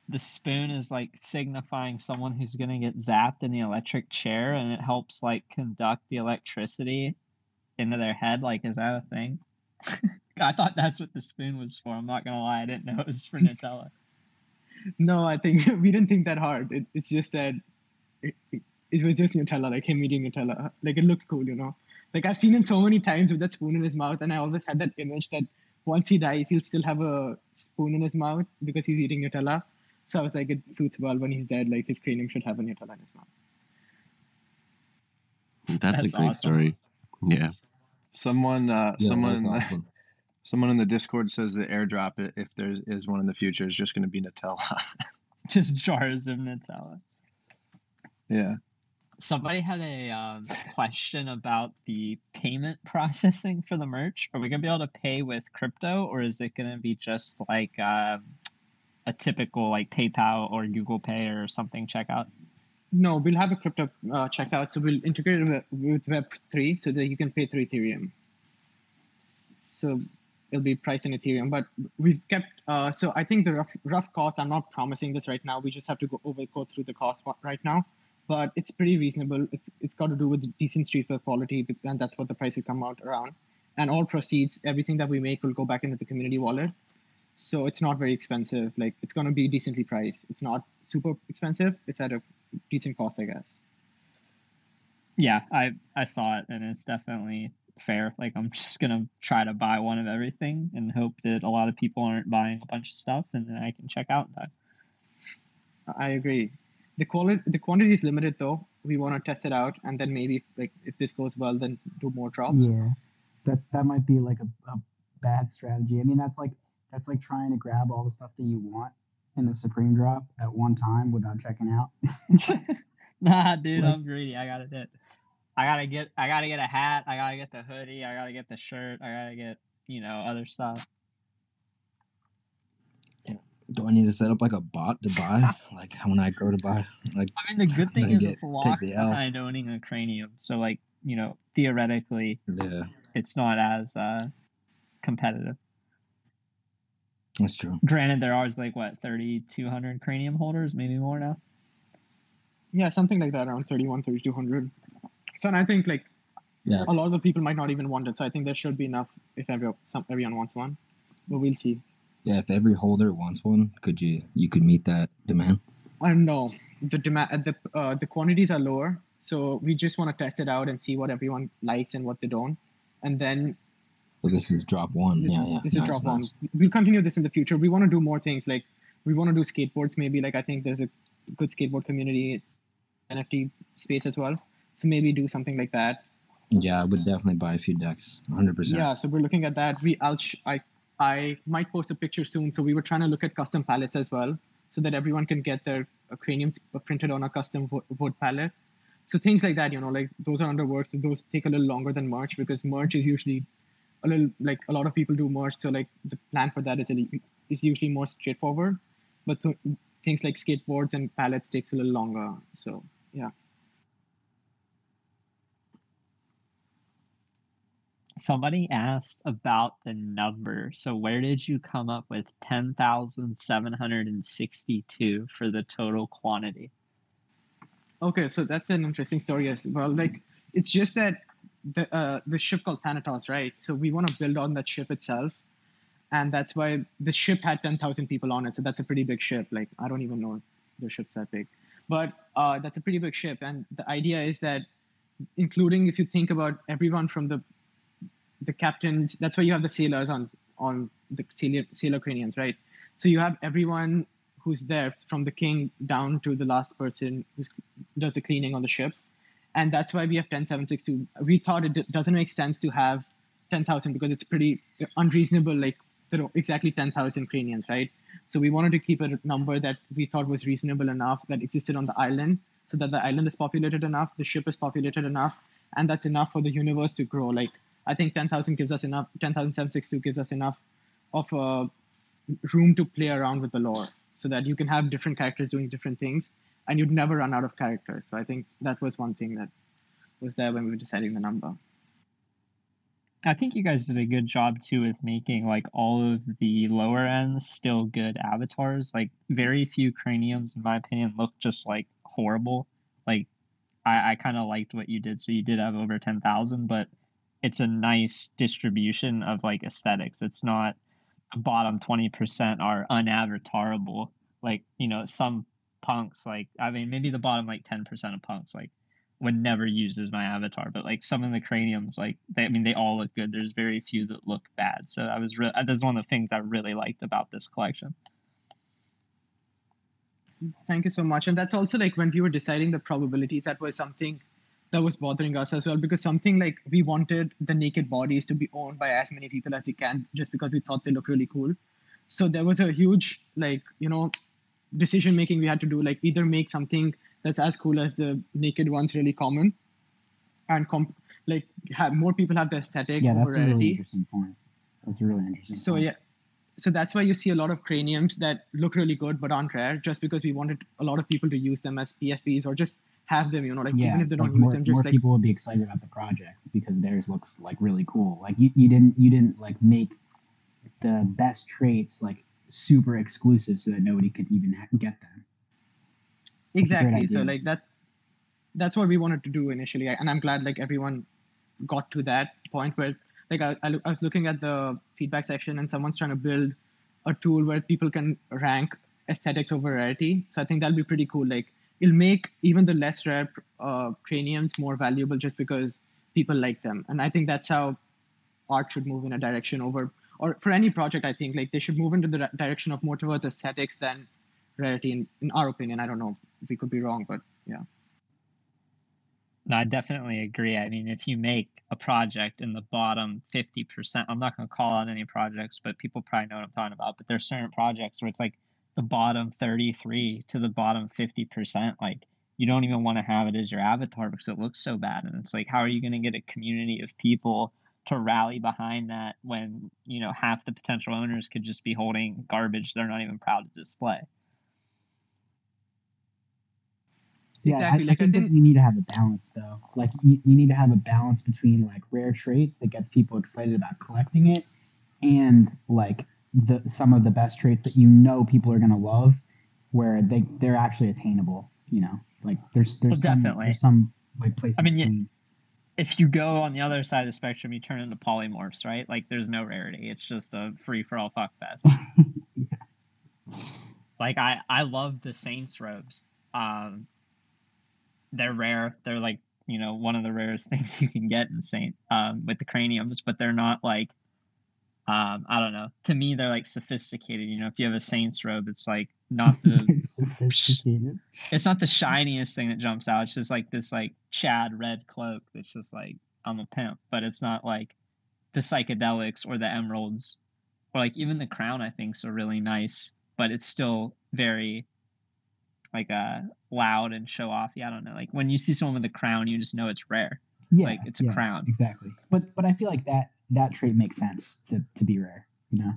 the spoon is like signifying someone who's gonna get zapped in the electric chair and it helps like conduct the electricity into their head, like is that a thing? I thought that's what the spoon was for. I'm not gonna lie, I didn't know it was for Nutella. [LAUGHS] No, I think [LAUGHS] we didn't think that hard. It, it's just that it, it, it was just Nutella, like him eating Nutella. Like it looked cool, you know. Like I've seen him so many times with that spoon in his mouth, and I always had that image that once he dies, he'll still have a spoon in his mouth because he's eating Nutella. So I was like, it suits well when he's dead. Like his cranium should have a Nutella in his mouth. That's, That's a great awesome. story. Yeah. Someone, uh, Yeah, someone, in the, awesome. [LAUGHS] someone in the Discord says the airdrop, if there is one in the future, is just going to be Nutella. [LAUGHS] Just jars of Nutella. yeah. Somebody had a um, question about the payment [LAUGHS] processing for the merch. Are we gonna be able to pay with crypto, or is it gonna be just like um a typical like PayPal or Google Pay or something checkout? No, we'll have a crypto uh, checkout. So we'll integrate it with, with Web3 so that you can pay through Ethereum. So it'll be priced in Ethereum. But we've kept, uh, so I think the rough, rough cost, I'm not promising this right now. We just have to go over go through the cost right now. But it's pretty reasonable. It's It's got to do with decent street streetwear quality, and that's what the prices come out around. And all proceeds, everything that we make will go back into the community wallet. So it's not very expensive. Like it's going to be decently priced. It's not super expensive. It's at a decent cost, I guess. Yeah, I I saw it and it's definitely fair. Like I'm just gonna try to buy one of everything and hope that a lot of people aren't buying a bunch of stuff and then I can check out that. I agree. The quality, the quantity is limited though. We want to test it out, and then maybe like if this goes well, then do more drops. Yeah, that that might be like a, a bad strategy. I mean, that's like that's like trying to grab all the stuff that you want in the Supreme drop at one time without checking out. [LAUGHS] nah, dude, Like- I'm greedy. I gotta get, I gotta get, I gotta get a hat. I gotta get the hoodie. I gotta get the shirt. I gotta get, you know, other stuff. Do I need to set up like a bot to buy? [LAUGHS] like when I go to buy, like I mean, the good thing is get- it's locked behind owning a cranium. So, like, you know, theoretically, yeah, it's not as uh, competitive. That's true. Granted, there are like what 3,200 cranium holders, maybe more now. Yeah, something like that, around 31, 3200. So, and I think like Yeah. a lot of the people might not even want it. So I think there should be enough if every, some, everyone wants one. But we'll see. Yeah. If every holder wants one, could you you could meet that demand? And know the demand, the uh, the quantities are lower. So we just want to test it out and see what everyone likes and what they don't. And then So this is drop one. this, yeah. Yeah. this nice, is drop one. We'll continue this in the future. We want to do more things. Like we want to do skateboards. Maybe like I think there's a good skateboard community, NFT space as well. So maybe do something like that. Yeah, I would definitely buy a few decks. 100. percent Yeah, so we're looking at that. We I'll sh- I I might post a picture soon. So we were trying to look at custom palettes as well, so that everyone can get their cranium uh, printed on a custom wo- wood palette. So things like that, you know, like those are under works. Those take a little longer than merch because merch is usually a little like a lot of people do merch. So like the plan for that is a, is usually more straightforward, but th- things like skateboards and palettes takes a little longer. So yeah. Somebody asked about the number. So where did you come up with 10,762 for the total quantity? Okay, so that's an interesting story as well. Like, it's just that the uh, the ship called Thanatos, right? So we want to build on that ship itself, and that's why the ship had ten thousand people on it. So that's a pretty big ship. Like, I don't even know the ship's that big, but uh, that's a pretty big ship. And the idea is that, including if you think about everyone from the the captains, that's why you have the sailors on on the sailor sailor craniums, right? So you have everyone who's there from the king down to the last person who does the cleaning on the ship and that's why we have 10762 we thought it doesn't make sense to have 10000 because it's pretty unreasonable like there are exactly 10000 craniums right? So we wanted to keep a number that we thought was reasonable enough that existed on the island so that the island is populated enough the ship is populated enough and that's enough for the universe to grow. Like i think 10000 gives us enough 10762 gives us enough of a room to play around with the lore so that you can have different characters doing different things and you'd never run out of characters. So I think that was one thing that was there when we were deciding the number. I think you guys did a good job too with making like all of the lower ends still good avatars. Like very few craniums, in my opinion, look just like horrible. Like I, I kind of liked what you did. So you did have over ten thousand, but it's a nice distribution of like aesthetics. It's not bottom twenty percent are unavatarable. Like you know some punks like I mean maybe the bottom like ten percent of punks like would never use as my avatar, but like some of the craniums, like they, I mean, they all look good. There's very few that look bad. So I was really that's one of the things I really liked about this collection. Thank you so much. And that's also like when we were deciding the probabilities, that was something that was bothering us as well because something like we wanted the naked bodies to be owned by as many people as they can just because we thought they look really cool. So there was a huge like you know decision making we had to do like either make something that's as cool as the naked ones really common and comp- like have more people have the aesthetic Yeah, that's a really interesting point. That's a really interesting. So point. yeah, so that's why you see a lot of craniums that look really good but aren't rare, just because we wanted a lot of people to use them as PFPs or just have them. You know, like yeah, even if they like don't use more, them, just more like people would be excited about the project because theirs looks like really cool. Like you, you didn't you didn't like make the best traits like super exclusive so that nobody could even ha- get them. great exactly. So like that, that's what we wanted to do initially, and I'm glad like everyone got to that point where like I, I, I was looking at the feedback section and someone's trying to build a tool where people can rank aesthetics over rarity. So I think that'll be pretty cool. Like it'll make even the less rare uh, craniums more valuable just because people like them. And I think that's how art should move in a direction over, or for any project, I think like they should move into the di- direction of more towards aesthetics than rarity. In, in our opinion, I don't know. if We could be wrong, but yeah. No, I definitely agree. I mean, if you make a project in the bottom 50%, I'm not going to call out any projects, but people probably know what I'm talking about. But there's certain projects where it's like the bottom 33 to the bottom 50%. Like, you don't even want to have it as your avatar because it looks so bad. And it's like, how are you going to get a community of people to rally behind that when, you know, half the potential owners could just be holding garbage they're not even proud to display? Yeah, Exactly, I, like, I I think that think- you need to have a balance though. Like you, you need to have a balance between like rare traits that gets people excited about collecting it, and like the some of the best traits that you know people are gonna love, where they they're actually attainable. You know, like there's there's Well, some, definitely. there's some like places. I mean, yeah, between- if you go on the other side of the spectrum, you turn into polymorphs, right? Like there's no rarity. It's just a free for all fuck fest. [LAUGHS] Like I I love the Saints robes. Um they're rare. They're like, you know, one of the rarest [LAUGHS] things you can get in Saint um with the craniums, but they're not like um I don't know. To me they're like sophisticated. You know, if you have a Saints robe, it's like not the [LAUGHS] sophisticated. it's not the shiniest thing that jumps out. It's just like this like Chad red cloak that's just like I'm a pimp, but it's not like the psychedelics or the emeralds or like even the crown I think are really nice, but it's still very like uh loud and show off. Yeah, I don't know. Like when you see someone with a crown, you just know it's rare. Yeah, like, it's a yeah, crown. Exactly. But but I feel like that that trait makes sense to to be rare. You know.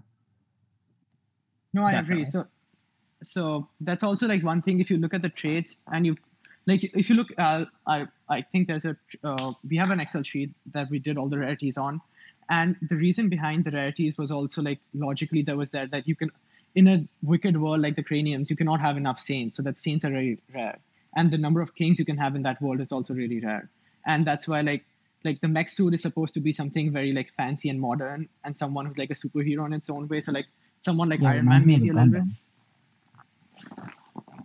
No, I agree. So, so that's also like one thing. If you look at the traits and you, like, if you look, uh, I I think there's a uh, we have an Excel sheet that we did all the rarities on, and the reason behind the rarities was also like logically there was that that you can, in a wicked world like the craniums, you cannot have enough saints, so that saints are very rare, and the number of kings you can have in that world is also really rare, and that's why like like the mech suit is supposed to be something very like fancy and modern, and someone who's like a superhero in its own way. So like someone like Yeah, Iron Man maybe a little bit.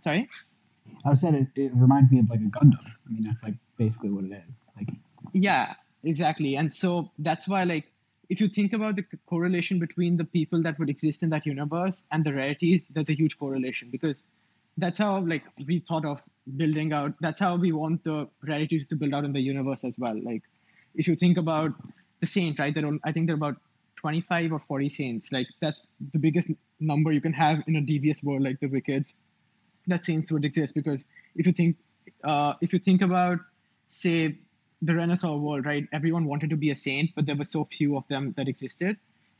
Sorry. I saying it, it reminds me of like a Gundam. I mean, that's like basically what it is. Like, Yeah, exactly. And so that's why, like, if you think about the correlation between the people that would exist in that universe and the rarities, there's a huge correlation because that's how, like, we thought of building out. That's how we want the rarities to build out in the universe as well. Like, if you think about the saint, right? There are, I think there are about 25 or 40 saints. Like, that's the biggest number you can have in a devious world like the Wicked's. That saints would exist because if you think, uh, if you think about, say, the Renaissance world, right? Everyone wanted to be a saint, but there were so few of them that existed,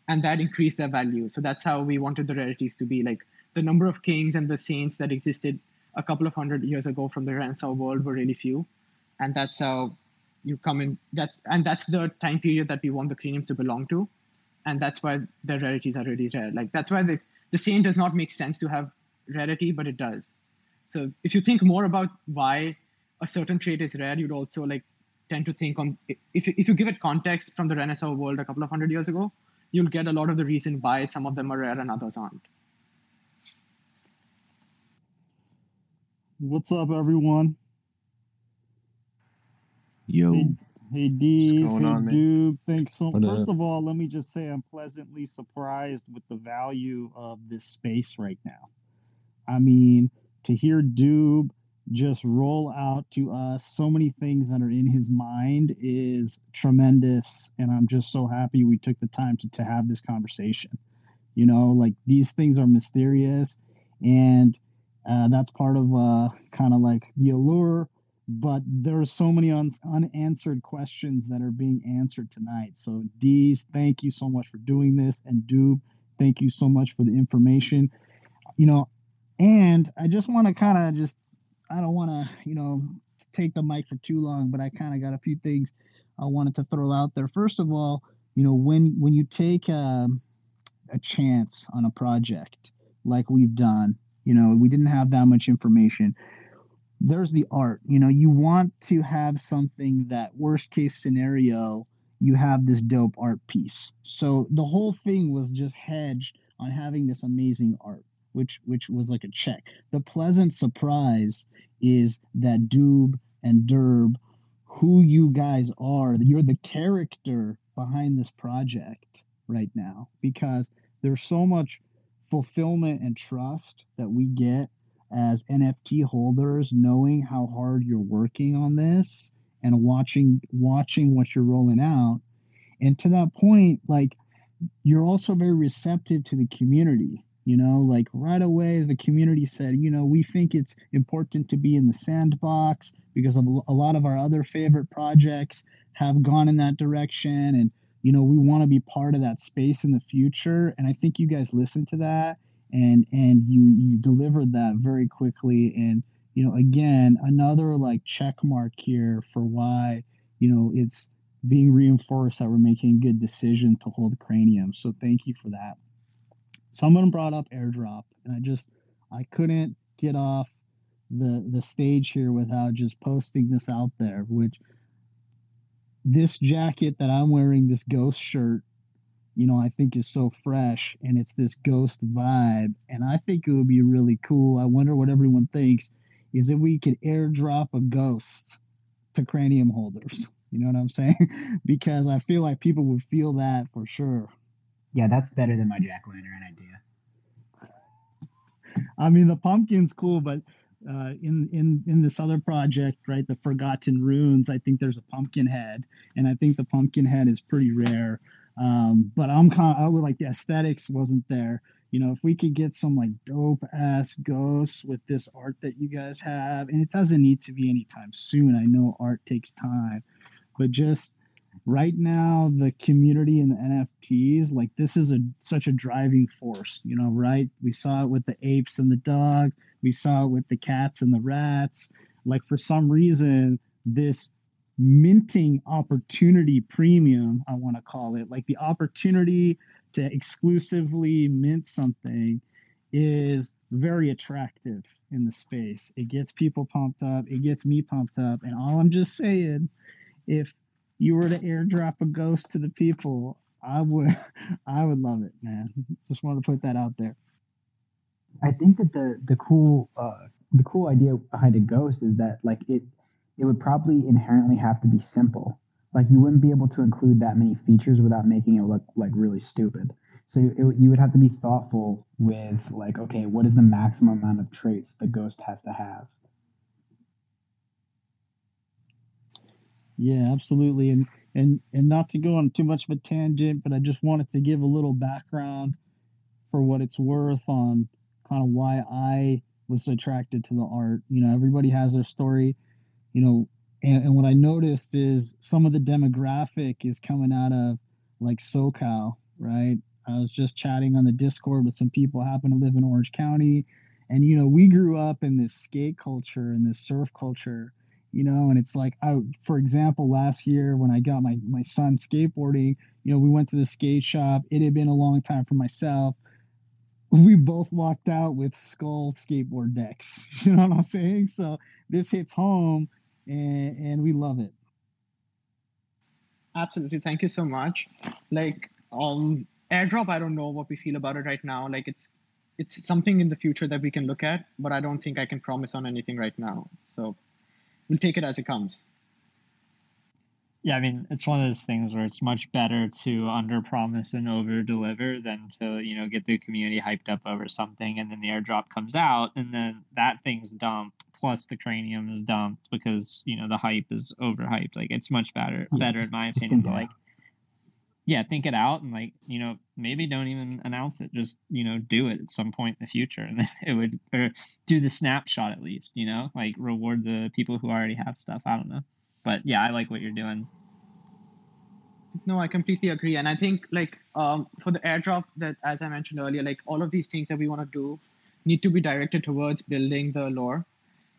and that increased their value. So that's how we wanted the rarities to be. Like the number of kings and the saints that existed a couple of hundred years ago from the Renaissance world were really few, and that's how you come in. That's and that's the time period that we want the craniums to belong to, and that's why the rarities are really rare. Like that's why the the saint does not make sense to have rarity, but it does. So if you think more about why a certain trait is rare, you'd also like tend to think on if, if you give it context from the Renaissance world a couple of hundred years ago, you'll get a lot of the reason why some of them are rare and others aren't. What's up, everyone? Yo, Hey, hey D, What's going hey on, man? Thanks so. What First up? of all, let me just say I'm pleasantly surprised with the value of this space right now. I mean, to hear Doob just roll out to us so many things that are in his mind is tremendous, and I'm just so happy we took the time to to have this conversation. You know, like these things are mysterious, and uh, that's part of uh, kind of like the allure but there are so many un- unanswered questions that are being answered tonight. So, Dees, thank you so much for doing this, and Doob, thank you so much for the information. You know, and I just want to kind of just, I don't want to, you know, take the mic for too long, but I kind of got a few things I wanted to throw out there. First of all, you know, when when you take um, a chance on a project like we've done, you know, we didn't have that much information there's the art. You know, you want to have something that worst case scenario, you have this dope art piece. So the whole thing was just hedged on having this amazing art, which which was like a check. The pleasant surprise is that Doob and Derb, who you guys are, you're the character behind this project right now because there's so much fulfillment and trust that we get as NFT holders, knowing how hard you're working on this and watching watching what you're rolling out. And to that point, like you're also very receptive to the community. You know, like right away, the community said, you know, we think it's important to be in the sandbox because of a lot of our other favorite projects have gone in that direction. And, you know, we want to be part of that space in the future. And I think you guys listened to that and and you you delivered that very quickly and you know again another like check mark here for why you know it's being reinforced that we're making a good decision to hold cranium so thank you for that someone brought up airdrop and i just i couldn't get off the the stage here without just posting this out there. Which this jacket that I'm wearing, this ghost shirt, you know, I think is so fresh and it's this ghost vibe. And I think it would be really cool. I wonder what everyone thinks is if we could airdrop a ghost to cranium holders. [LAUGHS] You know what I'm saying? [LAUGHS] because I feel like people would feel that for sure. Yeah, that's better than my jack lantern idea. I mean, the pumpkin's cool, but uh, in in in this other project, right, the Forgotten Runes, I think there's a pumpkin head, and I think the pumpkin head is pretty rare. Um, but I'm kind of, I would like the aesthetics wasn't there. You know, if we could get some like dope ass ghosts with this art that you guys have, and it doesn't need to be anytime soon. I know art takes time, but just right now the community and the nfts like this is a such a driving force you know right we saw it with the apes and the dogs we saw it with the cats and the rats like for some reason this minting opportunity premium i want to call it like the opportunity to exclusively mint something is very attractive in the space it gets people pumped up it gets me pumped up and all i'm just saying if you were to airdrop a ghost to the people, I would [LAUGHS] I would love it, man. Just wanted to put that out there. I think that the the cool uh, the cool idea behind a ghost is that like it it would probably inherently have to be simple. Like you wouldn't be able to include that many features without making it look like really stupid. So it, you would have to be thoughtful with like, okay, what is the maximum amount of traits the ghost has to have? Yeah, absolutely. And and and not to go on too much of a tangent, but I just wanted to give a little background for what it's worth on kind of why I was attracted to the art. You know, everybody has their story, you know, and, and what I noticed is some of the demographic is coming out of like SoCal, right? I was just chatting on the Discord with some people happen to live in Orange County. And you know, we grew up in this skate culture and this surf culture you know and it's like I, for example last year when i got my my son skateboarding you know we went to the skate shop it had been a long time for myself we both walked out with skull skateboard decks [LAUGHS] you know what i'm saying so this hits home and and we love it. Absolutely. Thank you so much. Like um airdrop i don't know what we feel about it right now. Like it's it's something in the future that we can look at but i don't think i can promise on anything right now. So we'll take it as it comes. Yeah, I mean, it's one of those things where it's much better to under promise and over deliver than to, you know, get the community hyped up over something and then the airdrop comes out and then that thing's dumped plus the cranium is dumped because, you know, the hype is overhyped. Like it's much better yeah, better in my opinion to like yeah, think it out and like, you know, maybe don't even announce it. Just, you know, do it at some point in the future. [LAUGHS] And it would or do the snapshot at least, you know, like reward the people who already have stuff. I don't know. But yeah, I like what you're doing. No, I completely agree. And I think like um for the airdrop that as I mentioned earlier, like all of these things that we want to do need to be directed towards building the lore.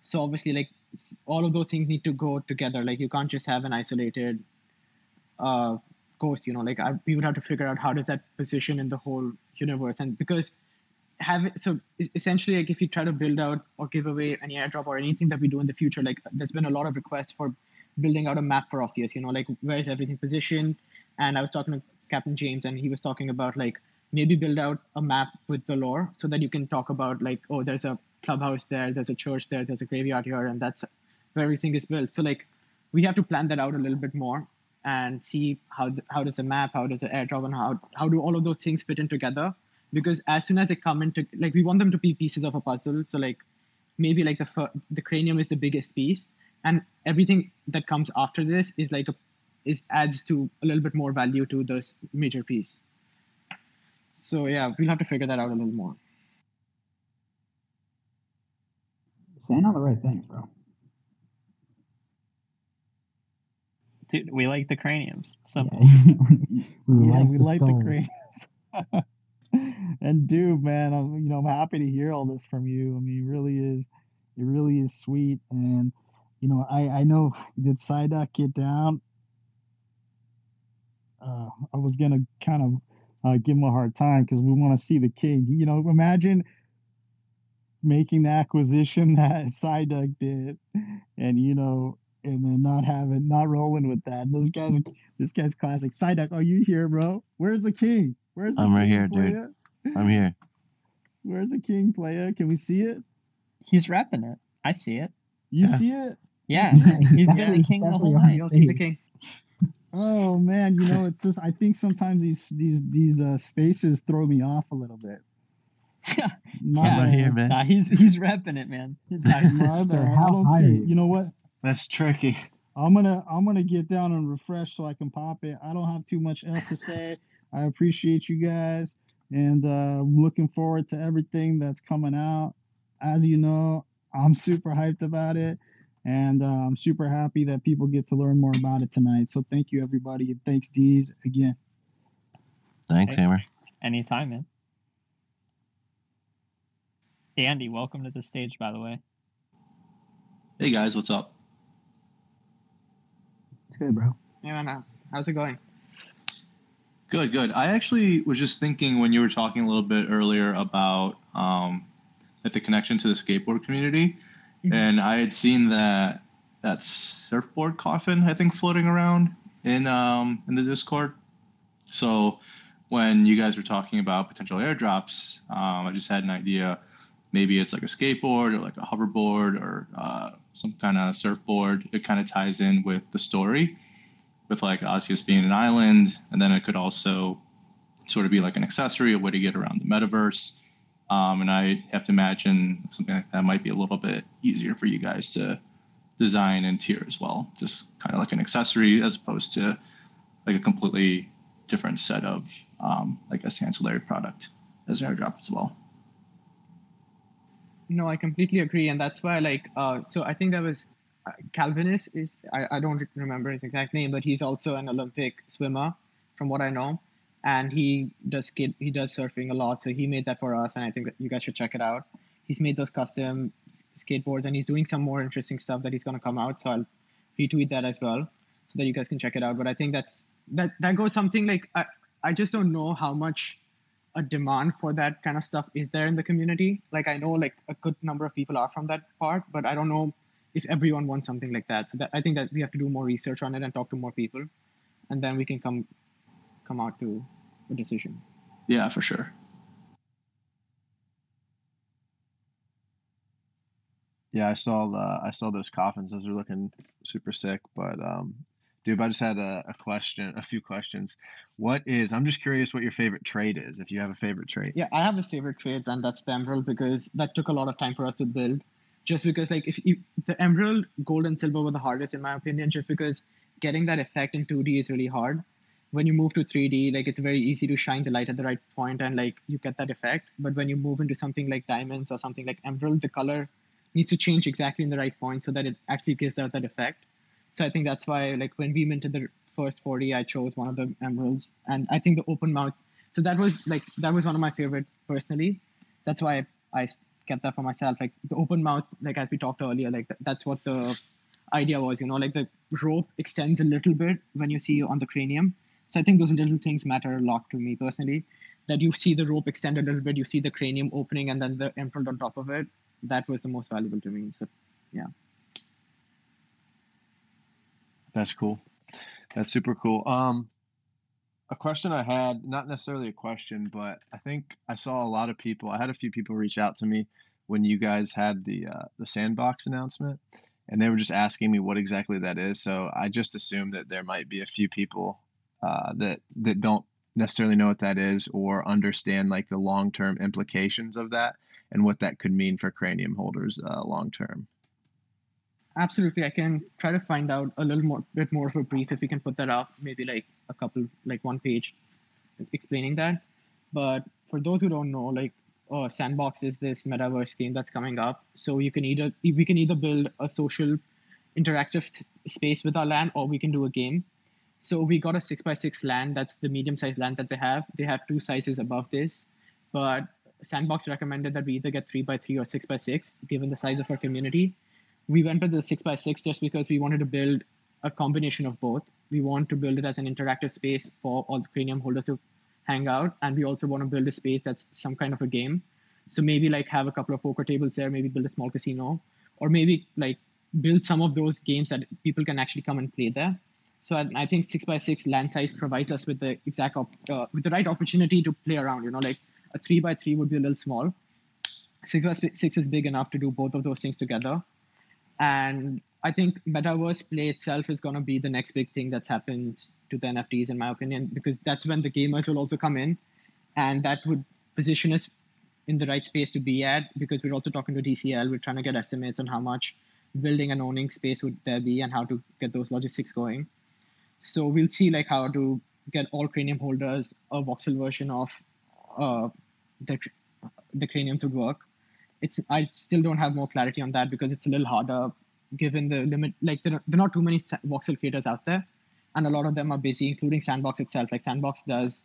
So obviously like all of those things need to go together. Like you can't just have an isolated uh course you know? Like I, we would have to figure out how does that position in the whole universe. And because have so essentially like if you try to build out or give away any airdrop or anything that we do in the future like there's been a lot of requests for building out a map for Osseous, you know? Like where is everything positioned? And i was talking to captain james and he was talking about like maybe build out a map with the lore so that you can talk about like oh there's a clubhouse there there's a church there there's a graveyard here and that's where everything is built so like we have to plan that out a little bit more and see how how does a map, how does an airdrop, and how how do all of those things fit in together. Because as soon as they come into like we want them to be pieces of a puzzle. So like maybe like the the cranium is the biggest piece, and everything that comes after this is like a is adds to a little bit more value to this major piece. So yeah, we'll have to figure that out a little more. Saying all the right things, bro. Dude, we like the craniums. Simple. [LAUGHS] we yeah, like we the like the craniums. [LAUGHS] and dude, man, I'm you know I'm happy to hear all this from you. I mean, it really is, it really is sweet. And you know, I I know did Psyduck get down? Uh, I was gonna kind of uh, give him a hard time because we want to see the king. You know, imagine making the acquisition [LAUGHS] that Psyduck did, and you know, and then not having, not rolling with that. This guy's, this guy's classic. Psyduck, are you here, bro? Where's the king? Where's the I'm right king, here, dude. I'm here. [LAUGHS] Where's the king, player? Can we see it? He's repping it. I see it. You Yeah. see it? Yeah, [LAUGHS] Yeah, he's definitely- been the king the whole night. You'll see the king. Oh man, you know, it's just I think sometimes these these these uh spaces throw me off a little bit. My Yeah. Bad. here, man. Nah, he's he's repping it, man. My [LAUGHS] So bad. I don't see it. you? You know what? That's tricky. I'm gonna I'm gonna get down and refresh so I can pop it. I don't have too much else to say. I appreciate you guys and uh looking forward to everything that's coming out. As you know, I'm super hyped about it and uh, I'm super happy that people get to learn more about it tonight. So thank you everybody and thanks Deez again. Thanks, Hey. Hammer. Anytime, man. Andy, welcome to the stage, by the way. Hey guys, what's up? It's good, bro. Yeah, man. uh, How's it going? Good, good. I actually was just thinking when you were talking a little bit earlier about um, like the connection to the skateboard community, Mhm. and I had seen that that surfboard coffin I think floating around in um, in the Discord. So when you guys were talking about potential airdrops, um, I just had an idea. Maybe it's like a skateboard or like a hoverboard or uh, some kind of surfboard. It kind of ties in with the story, with like Osseous being an island, and then it could also sort of be like an accessory, a way to get around the metaverse. Um, and I have to imagine something like that might be a little bit easier for you guys to design and tier as well. Just kind of like an accessory as opposed to like a completely different set of, um, I guess, ancillary product as airdrop as well. No, I completely agree, and that's why like uh, so I think that was uh, Calvinus is I, I don't remember his exact name, but he's also an Olympic swimmer, from what I know, and he does skate he does surfing a lot, so he made that for us, and I think that you guys should check it out. He's made those custom skateboards, and he's doing some more interesting stuff that he's gonna come out, so I'll retweet that as well, so that you guys can check it out. But I think that's that that goes something like I I just don't know how much a demand for that kind of stuff is there in the community. Like I know like a good number of people are from that part, but I don't know if everyone wants something like that. So that I think that we have to do more research on it and talk to more people, and then we can come come out to a decision. Yeah, for sure. Yeah, I saw the I saw those coffins. Those are looking super sick. But um, dude, I just had a, a question, a few questions. What is? I'm just curious what your favorite trade is. If you have a favorite trade. Yeah, I have a favorite trade, and that's the emerald because that took a lot of time for us to build. Just because like if you, the emerald, gold, and silver were the hardest in my opinion, just because getting that effect in 2D is really hard. When you move to 3D, like it's very easy to shine the light at the right point and like you get that effect. But when you move into something like diamonds or something like emerald, the color needs to change exactly in the right point so that it actually gives out that effect. So I think that's why like when we minted the first 40, I chose one of the emeralds, and I think the open mouth. So that was like that was one of my favorite personally. That's why I kept that for myself. Like the open mouth, like as we talked earlier, like th- that's what the idea was. You know, like the rope extends a little bit when you see on the cranium. So I think those little things matter a lot to me personally. That you see the rope extend a little bit, you see the cranium opening, and then the emerald on top of it. That was the most valuable to me. So That's cool. That's super cool. Um, a question I had, not necessarily a question, but I think I saw a lot of people. I had a few people reach out to me when you guys had the uh, the sandbox announcement, and they were just asking me what exactly that is. So I just assumed that there might be a few people uh, that that don't necessarily know what that is or understand like the long term implications of that and what that could mean for cranium holders uh, long term. Absolutely, I can try to find out a little more bit more of a brief if we can put that up, maybe like a couple, like one page, explaining that. But for those who don't know, like uh, Sandbox is this metaverse game that's coming up. So you can either we can either build a social, interactive t- space with our land, or we can do a game. So we got a six by six land. That's the medium sized land that they have. They have two sizes above this, but Sandbox recommended that we either get three by three or six by six, given the size of our community. We went with the six by six just because we wanted to build a combination of both. We want to build it as an interactive space for all the cranium holders to hang out, and we also want to build a space that's some kind of a game. So maybe like have a couple of poker tables there, maybe build a small casino, or maybe like build some of those games that people can actually come and play there. So I, I think six by six land size provides us with the exact op, uh, with the right opportunity to play around. You know, like a three by three would be a little small. Six by six is big enough to do both of those things together. And I think metaverse play itself is going to be the next big thing that's happened to the NFTs, in my opinion, because that's when the gamers will also come in, and that would position us in the right space to be at. Because we're also talking to DCL, we're trying to get estimates on how much building and owning space would there be, and how to get those logistics going. So we'll see like how to get all Cranium holders a voxel version of uh, the the Craniums would work. It's I still don't have more clarity on that because it's a little harder given the limit. Like there are, there are not too many voxel creators out there, and a lot of them are busy, including Sandbox itself. Like Sandbox does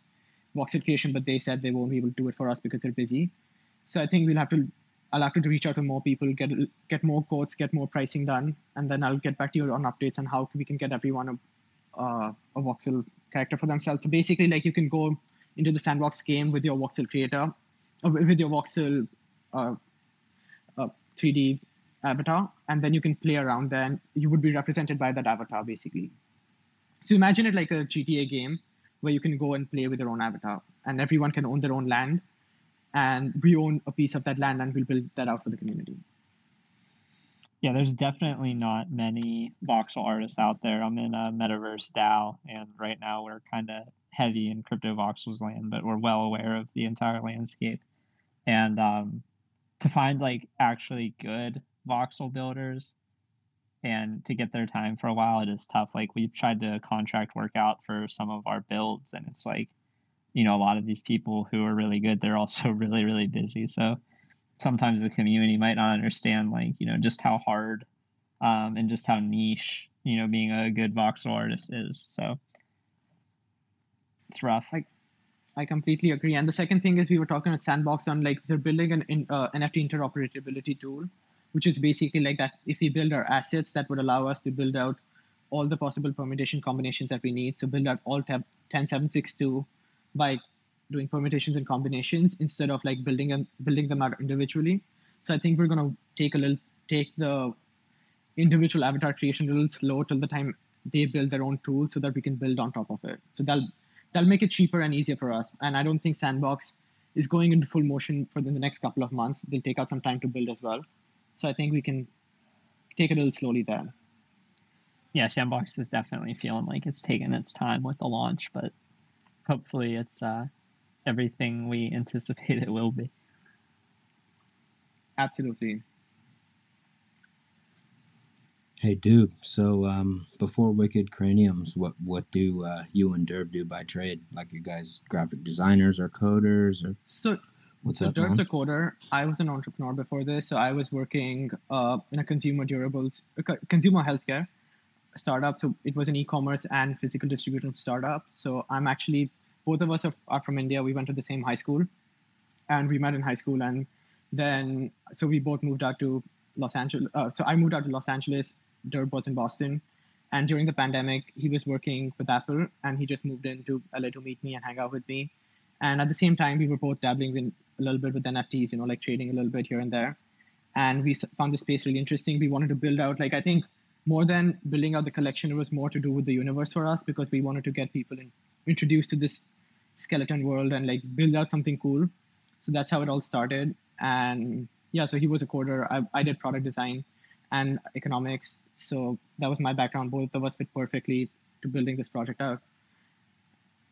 voxel creation, but they said they won't be able to do it for us because they're busy. So I think we'll have to. I'll have to reach out to more people, get get more quotes, get more pricing done, and then I'll get back to you on updates on how we can get everyone a, uh, a voxel character for themselves. So basically, like you can go into the sandbox game with your voxel creator, uh, with your voxel uh, uh, 3D avatar, and then you can play around there, and you would be represented by that avatar basically. So imagine it like a GTA game where you can go and play with your own avatar, and everyone can own their own land, and we own a piece of that land, and we'll build that out for the community. Yeah, there's definitely not many voxel artists out there. I'm in a metaverse DAO, and right now we're kind of heavy in Cryptovoxels land, but we're well aware of the entire landscape. And um, to find like actually good voxel builders and to get their time for a while, it is tough. Like we've tried to contract work out for some of our builds, and it's like, you know, a lot of these people who are really good, they're also [LAUGHS] really, really busy. So sometimes the community might not understand like you know just how hard um, and just how niche you know being a good voxel artist is so it's rough I, I completely agree and the second thing is we were talking at sandbox on like they're building an in, uh, nft interoperability tool which is basically like that if we build our assets that would allow us to build out all the possible permutation combinations that we need so build out all tab 10762 by doing permutations and combinations instead of like building and building them out individually. So I think we're gonna take a little take the individual avatar creation a little slow till the time they build their own tool so that we can build on top of it. So that'll that'll make it cheaper and easier for us. And I don't think Sandbox is going into full motion for the next couple of months. They'll take out some time to build as well. So I think we can take it a little slowly there. Yeah, Sandbox is definitely feeling like it's taking its time with the launch, but hopefully it's uh, everything we [LAUGHS] anticipate it will be. Absolutely. Hey, dude. So, um, before Wicked Craniums, what what do uh, you and Derb do by trade? Like, you guys graphic designers or coders or? So, what's so up, Derb's man? a coder. I was an entrepreneur before this, so I was working uh, in a consumer durables, consumer healthcare startup. So it was an e-commerce and physical distribution startup. So I'm actually both of us are, are from India. We went to the same high school, and we met in high school, and then so we both moved out to Los Angeles. Uh, so I moved out to Los Angeles. Derb was in Boston, and during the pandemic, he was working with Apple, and he just moved into LA to meet me and hang out with me. And at the same time, we were both dabbling in a little bit with NFTs, you know, like trading a little bit here and there. And we found the space really interesting. We wanted to build out, like, I think more than building out the collection, it was more to do with the universe for us because we wanted to get people in, introduced to this skeleton world and like build out something cool. So that's how it all started. And yeah, so he was a coder. I, I did product design and economics. So that was my background. Both of us fit perfectly to building this project out.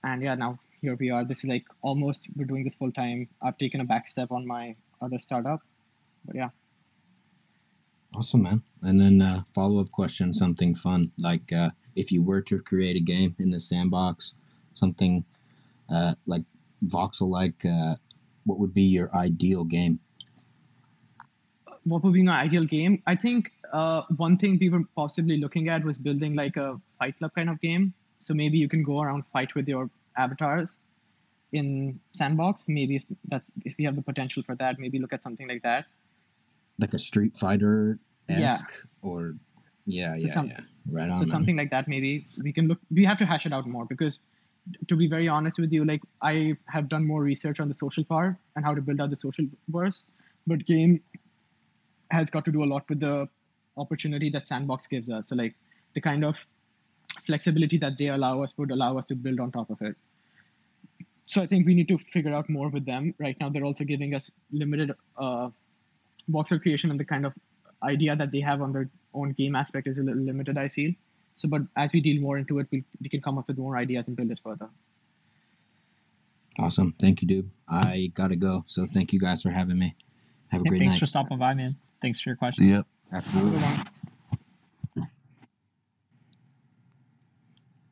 And yeah, now here we are. This is like almost we're doing this full time. I've taken a back step on my other startup. But yeah. Awesome, man. And then uh, follow up question, something fun like uh, if you were to create a game in the sandbox, something uh, like voxel like, uh, what would be your ideal game? What would be my ideal game? I think uh, one thing we were possibly looking at was building like a fight club kind of game. So maybe you can go around fight with your avatars in sandbox. Maybe if that's if you have the potential for that, maybe look at something like that. Like a Street Fighter esque Yeah. or yeah, So yeah, some- yeah. Right on. so man. something like that maybe we can look. We have to hash it out more because to be very honest with you, like I have done more research on the social part and how to build out the social verse, but game has got to do a lot with the opportunity that Sandbox gives us. So like the kind of flexibility that they allow us would allow us to build on top of it. So I think we need to figure out more with them. Right now, they're also giving us limited uh, voxel creation and the kind of idea that they have on their own game aspect is a little limited. I feel. So, but as we deal more into it, we, we can come up with more ideas and build it further. Awesome. Thank you, dude. I gotta go. So thank you guys for having me. Have a Yeah, great thanks night. for stopping by, man. Thanks for your question. Yep. Absolutely.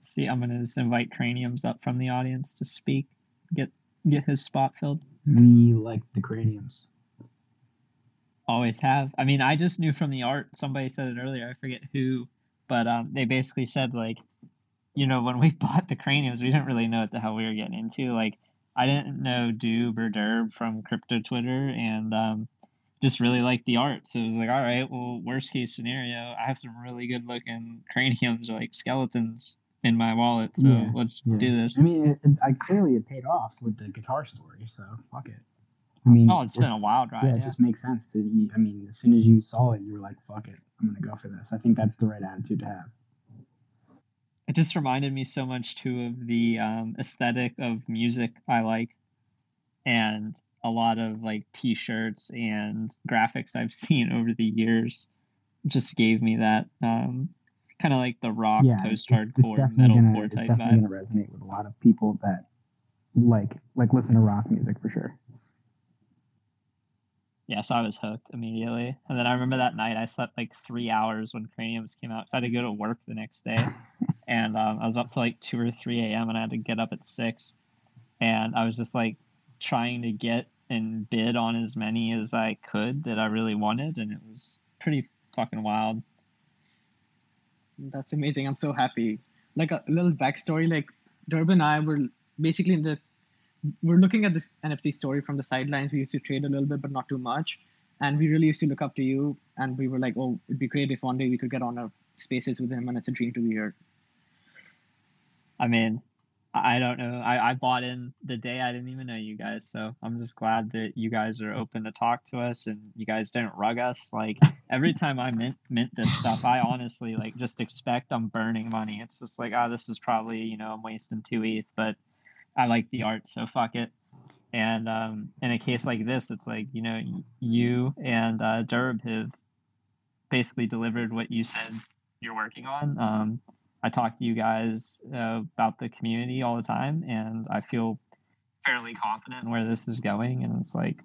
See, I'm gonna just invite Craniums up from the audience to speak. Get get his spot filled. We like the craniums. Always have. I mean, I just knew from the art. Somebody said it earlier. I forget who, but um, they basically said like, you know, when we [LAUGHS] bought the craniums, we didn't really know what the hell we were getting into. Like, I didn't know Doob or Derb from Crypto Twitter, and um, just really liked the art. So it was like, all right, well, worst case scenario, I have some really good looking craniums or like skeletons in my wallet. So Yeah, let's yeah. do this. I mean, it, it, I clearly it paid off with the guitar story, so fuck it. I mean, Oh, it's been a wild ride. yeah, Yeah, it just makes sense to. I mean, as soon as you saw it, you were like, "Fuck it, I'm gonna go for this." I think that's the right attitude to have. It just reminded me so much too of the um, aesthetic of music I like, and a lot of like T-shirts and graphics I've [LAUGHS] seen over the years just gave me that um, kind of like the rock yeah, it's- it's- it's post-hardcore definitely metalcore it's type definitely vibe. gonna resonate with a lot of people that like like listen to rock music for sure. Yeah, so I was hooked immediately. And then I remember that night I slept like three hours when Craniums came out. So I had to go to work the next day. [LAUGHS] and um, I was up to like 2 or 3 a.m. and I had to get up at 6. And I was just like trying to get and bid on as many as I could that I really wanted. And it was pretty fucking wild. That's amazing. I'm so happy. Like a little backstory, like Durban and I were basically in the we're looking at this NFT story from the sidelines. We used to trade a little bit, but not too much. And we really used to look up to you. And we were like, oh, it'd be great if one day we could get on a spaces with him. And it's a dream to be here. I mean, I I don't know. I, I bought in the day I didn't even know you guys. So I'm just glad that you guys are open to talk to us and you guys didn't rug us. Like every time I mint mint this stuff, I honestly like just expect I'm burning money. It's just like, oh, this is probably, you know, I'm wasting two ETH, but I like the art, so fuck it. And um, in a case like this, it's like, you know, you and uh, Derb have basically delivered what you said you're working on. Um, I talk to you guys uh, about the community all the time, and I feel fairly confident in where this is going. And it's like,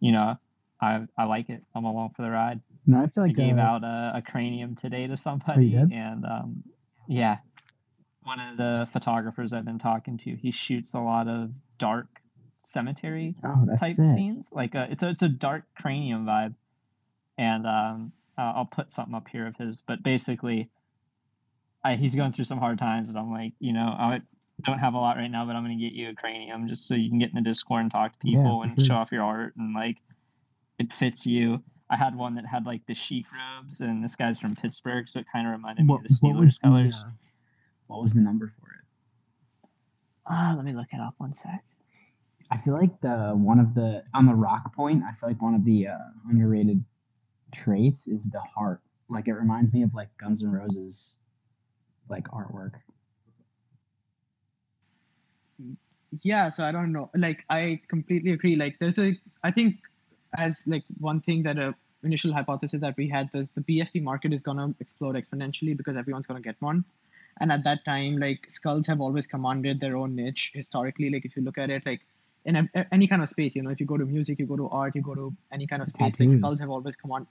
you know, I I like it. I'm along for the ride. No, I feel like I gave uh, out a, a cranium today to somebody, and um, yeah, one of the photographers I've been talking to, he shoots a lot of dark cemetery oh, type sick. scenes. Like a, it's a it's a dark cranium vibe, and um, uh, I'll put something up here of his. But basically, I, he's going through some hard times, and I'm like, you know, I don't have a lot right now, but I'm gonna get you a cranium just so you can get in the Discord and talk to people for and sure. show off your art and like it fits you. I had one that had like the sheep robes, and this guy's from Pittsburgh, so it kind of reminded What, me of the was Steelers colors. uh, what was the number for it? Ah, let me look it up one sec. I feel like the one of the on the rock point. I feel like one of the uh, underrated traits is the heart. Like it reminds me of like Guns N' Roses, like artwork. yeah so i don't know like i completely agree like there's a i think as like one thing that a initial hypothesis that we had was the PFP market is going to explode exponentially because everyone's going to get one and at that time like skulls have always commanded their own niche historically. Like if you look at it like in a, any kind of space you know if you go to music you go to art you go to any kind of space like skulls have always command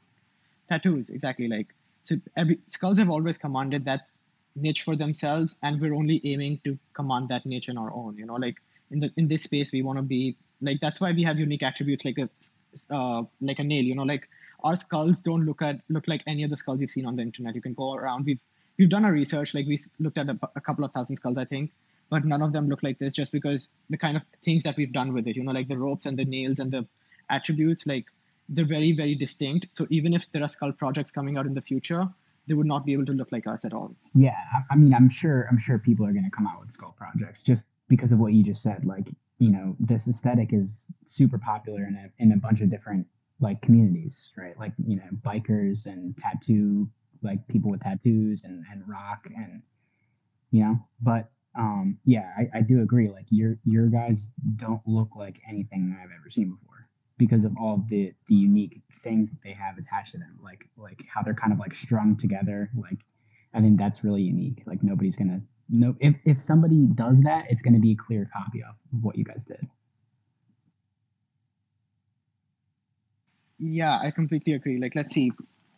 tattoos exactly like so every skulls have always commanded that niche for themselves and we're only aiming to command that niche on our own you know like in the in this space we want to be like that's why we have unique attributes like a uh, like a nail you know like our skulls don't look at look like any of the skulls you've seen on the internet. You can go around we've we've done our research like we looked at a, a couple of thousand skulls i think but none of them look like this just because the kind of things that we've done with it you know like the ropes and the nails and the attributes like they're very very distinct so even if there are skull projects coming out in the future they would not be able to look like us at all. Yeah, I, I mean, I'm sure, I'm sure people are going to come out with skull projects just because of what you just said. Like, you know, this aesthetic is super popular in a in a bunch of different like communities, right? Like, you know, bikers and tattoo, like people with tattoos and and rock and you know, but um, yeah, I, I do agree. Like your your guys don't look like anything I've ever seen before because of all the the unique things that they have attached to them, like like how they're kind of like strung together. Like I think that's really unique. Like nobody's gonna no if if somebody does that, it's gonna be a clear copy of what you guys did. Yeah, I completely agree. Like let's see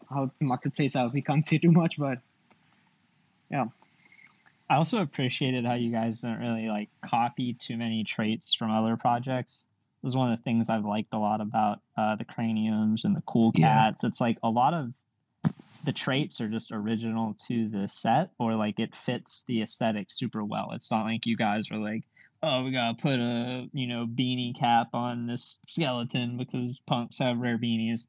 how the market plays out. We can't [LAUGHS] say too much, but yeah. I also appreciated how you guys don't really like copy too many traits from other projects. This is one of the things I've liked a lot about uh, the craniums and the cool Yeah. cats. It's like a lot of the traits are just original to the set, or like it fits the aesthetic super well. It's not like you guys are like, oh, we gotta put a you know beanie cap on this skeleton because punks have rare beanies.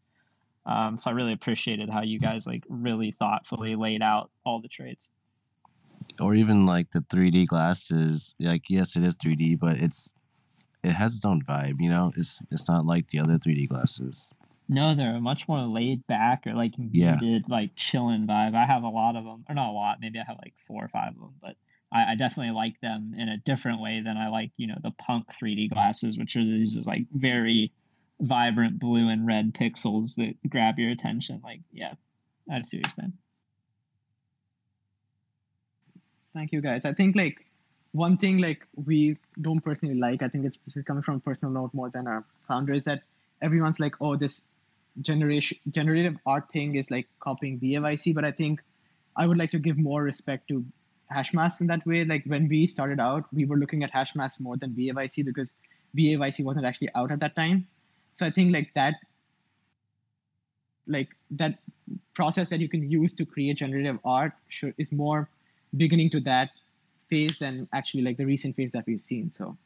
Um, so I really appreciated how you guys like really thoughtfully laid out all the traits. or even like the 3D glasses. Like yes, it is 3D, but it's it has its own vibe. You know, it's it's not like the other 3D glasses. No, they're much more laid back or like Yeah. muted, like chilling vibe. I have a lot of them, or not a lot. Maybe I have like four or five of them, but I, I definitely like them in a different way than I like, you know, the punk 3D glasses, which are these like very vibrant blue and red pixels that grab your attention. Like, yeah, I see what you're saying. Thank you guys. I think like one thing like we don't personally like, I think it's this is coming from a personal note more than our founder, is that everyone's like, oh, this generation generative art thing is like copying BAYC, but I think I would like to give more respect to Hashmasks in that way. Like when we started out, we were looking at Hashmasks more than BAYC because BAYC wasn't actually out at that time. So I think like that like that process that you can use to create generative art should, is more beginning to that phase than actually like the recent phase that we've seen. So